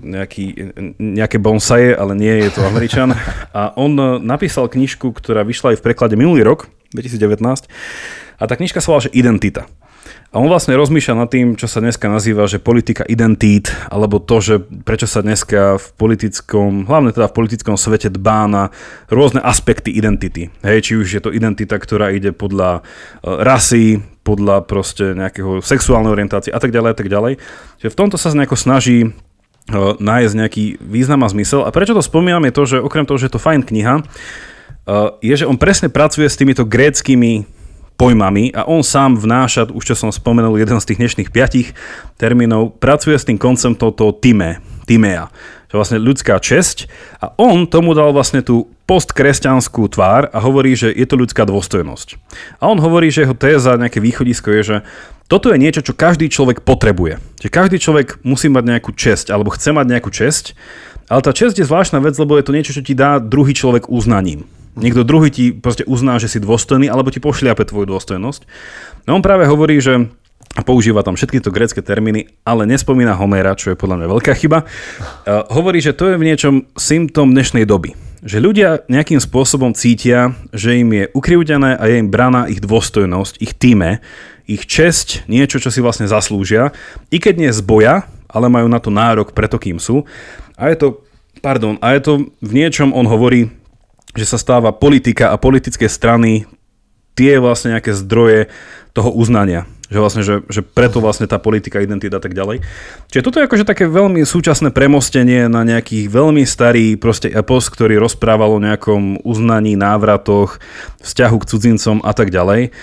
nejaký, nejaké bonsaje, ale nie je to Američan. A on uh, napísal knižku, ktorá vyšla aj v preklade minulý rok, 2019, a tá knižka sa volá, že Identita. A on vlastne rozmýšľa nad tým, čo sa dneska nazýva, že politika identít, alebo to, že prečo sa dneska v politickom, hlavne teda v politickom svete dbá na rôzne aspekty identity. Hej, či už je to identita, ktorá ide podľa uh, rasy, podľa proste nejakého sexuálnej orientácie a tak ďalej a tak ďalej. Čiže v tomto sa nejako snaží uh, nájsť nejaký význam a zmysel. A prečo to spomínam je to, že okrem toho, že je to fajn kniha, uh, je, že on presne pracuje s týmito gréckými pojmami a on sám vnáša, už čo som spomenul, jeden z tých dnešných piatich termínov, pracuje s tým konceptom toho time, timea, že vlastne ľudská česť a on tomu dal vlastne tú postkresťanskú tvár a hovorí, že je to ľudská dôstojnosť. A on hovorí, že jeho téza, nejaké východisko je, že toto je niečo, čo každý človek potrebuje. Že každý človek musí mať nejakú česť alebo chce mať nejakú česť, ale tá česť je zvláštna vec, lebo je to niečo, čo ti dá druhý človek uznaním. Niekto druhý ti proste uzná, že si dôstojný, alebo ti pošliape tvoju dôstojnosť. No on práve hovorí, že používa tam všetky to grecké termíny, ale nespomína Homéra, čo je podľa mňa veľká chyba. Uh, hovorí, že to je v niečom symptom dnešnej doby. Že ľudia nejakým spôsobom cítia, že im je ukrivdené a je im braná ich dôstojnosť, ich týme, ich česť, niečo, čo si vlastne zaslúžia, i keď nie z boja, ale majú na to nárok preto, kým sú. A je to, pardon, a je to v niečom, on hovorí, že sa stáva politika a politické strany tie vlastne nejaké zdroje toho uznania. Že vlastne, že, že preto vlastne tá politika, identita a tak ďalej. Čiže toto je akože také veľmi súčasné premostenie na nejakých veľmi starý proste epos, ktorý rozprával o nejakom uznaní, návratoch, vzťahu k cudzincom a tak ďalej.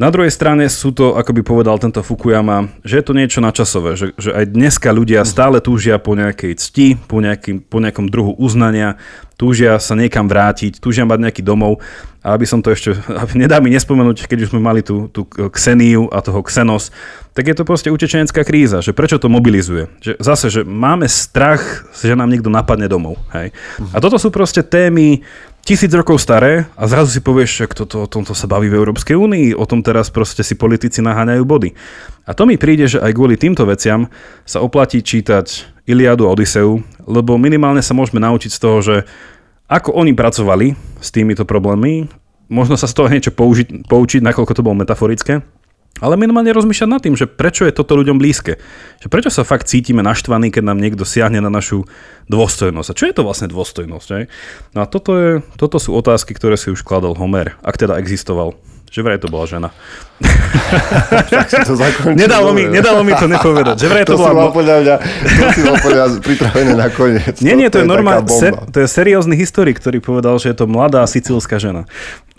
Na druhej strane sú to, ako by povedal tento Fukuyama, že je to niečo načasové, že, že aj dneska ľudia stále túžia po nejakej cti, po, nejaký, po nejakom druhu uznania, túžia sa niekam vrátiť, túžia mať nejaký domov. A aby som to ešte, nedá mi nespomenúť, keď už sme mali tú, tú Xeniu a toho Xenos, tak je to proste utečenecká kríza, že prečo to mobilizuje. Že zase, že máme strach, že nám niekto napadne domov. Hej. A toto sú proste témy, tisíc rokov staré a zrazu si povieš, že kto to, o tomto sa baví v Európskej únii, o tom teraz proste si politici naháňajú body. A to mi príde, že aj kvôli týmto veciam sa oplatí čítať Iliadu a Odiseu, lebo minimálne sa môžeme naučiť z toho, že ako oni pracovali s týmito problémmi, možno sa z toho niečo použiť, poučiť, nakoľko to bolo metaforické, ale minimálne rozmýšľať nad tým, že prečo je toto ľuďom blízke. Že prečo sa fakt cítime naštvaní, keď nám niekto siahne na našu dôstojnosť. A čo je to vlastne dôstojnosť? Aj? No a toto, je, toto sú otázky, ktoré si už kladol Homer, ak teda existoval. Že vraj to bola žena. tak si to zakončil. Nedalo mi, nedalo mi to nepovedať. Že vraj to, to bola... si mal podľa mňa, to si mal podľa pripravené na koniec. Nie, nie, to, to je, je normálne, ser, to je seriózny historik, ktorý povedal, že je to mladá sicílska žena.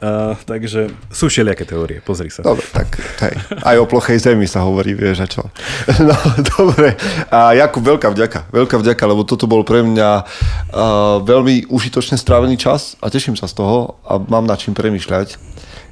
Uh, takže sú všelijaké teórie, pozri sa. Dobre, tak hej, aj o plochej zemi sa hovorí, vieš a čo. No, dobre. A Jakub, veľká vďaka, veľká vďaka, lebo toto bol pre mňa uh, veľmi užitočne strávený čas a teším sa z toho a mám nad čím premyšľať.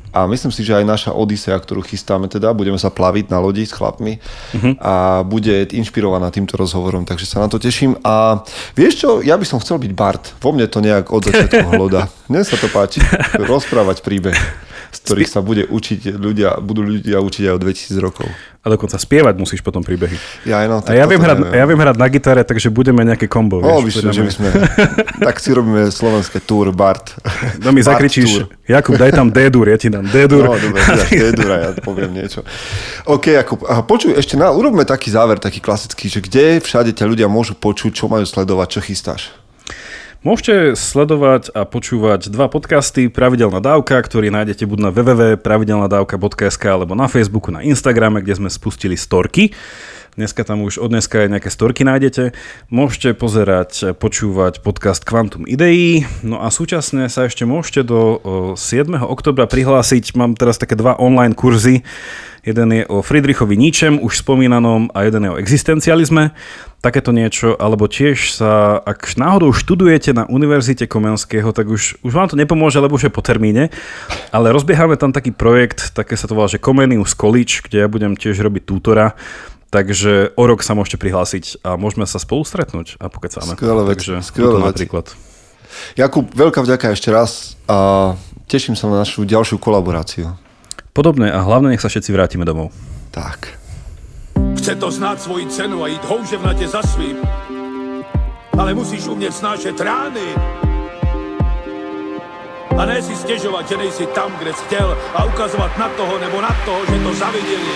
A myslím si, že aj naša Odisea, ktorú chystáme teda, budeme sa plaviť na lodi s chlapmi uh-huh. a bude inšpirovaná týmto rozhovorom, takže sa na to teším. A vieš čo, ja by som chcel byť Bart. Vo mne to nejak od začiatku hľada. Mne sa to páči. Rozprávať príbeh z ktorých sa bude učiť ľudia, budú ľudia učiť aj o 2000 rokov. A dokonca spievať musíš potom príbehy. Ja, no, a ja viem, hrať, ja viem hrať na gitare, takže budeme nejaké kombo. O, vieš, že my sme, tak si robíme slovenské tour Bart. No mi zakričíš, Jakub, daj tam D-dur, ja ti dám D-dur. No, dobre, D-dur a ja poviem niečo. OK, Jakub, a počuj, ešte na, urobme taký záver, taký klasický, že kde všade ťa ľudia môžu počuť, čo majú sledovať, čo chystáš? Môžete sledovať a počúvať dva podcasty Pravidelná dávka, ktorý nájdete buď na www.pravidelnadavka.sk alebo na Facebooku, na Instagrame, kde sme spustili storky. Dneska tam už od dneska aj nejaké storky nájdete. Môžete pozerať, počúvať podcast Quantum Ideí. No a súčasne sa ešte môžete do 7. oktobra prihlásiť. Mám teraz také dva online kurzy. Jeden je o Friedrichovi Níčem, už spomínanom, a jeden je o existencializme takéto niečo, alebo tiež sa, ak náhodou študujete na Univerzite Komenského, tak už, už vám to nepomôže, lebo už je po termíne, ale rozbiehame tam taký projekt, také sa to volá, že Comenius College, kde ja budem tiež robiť tútora, takže o rok sa môžete prihlásiť a môžeme sa spolu stretnúť a pokecáme. Skvelé vec, takže skvelé vec. napríklad. Jakub, veľká vďaka ešte raz a teším sa na našu ďalšiu kolaboráciu. Podobne a hlavne nech sa všetci vrátime domov. Tak. Chce to znát svoji cenu a jít houževnatě za svým. Ale musíš umět snášet rány. A ne si stěžovat, že nejsi tam, kde jsi chtěl a ukazovat na toho nebo na toho, že to zaviděli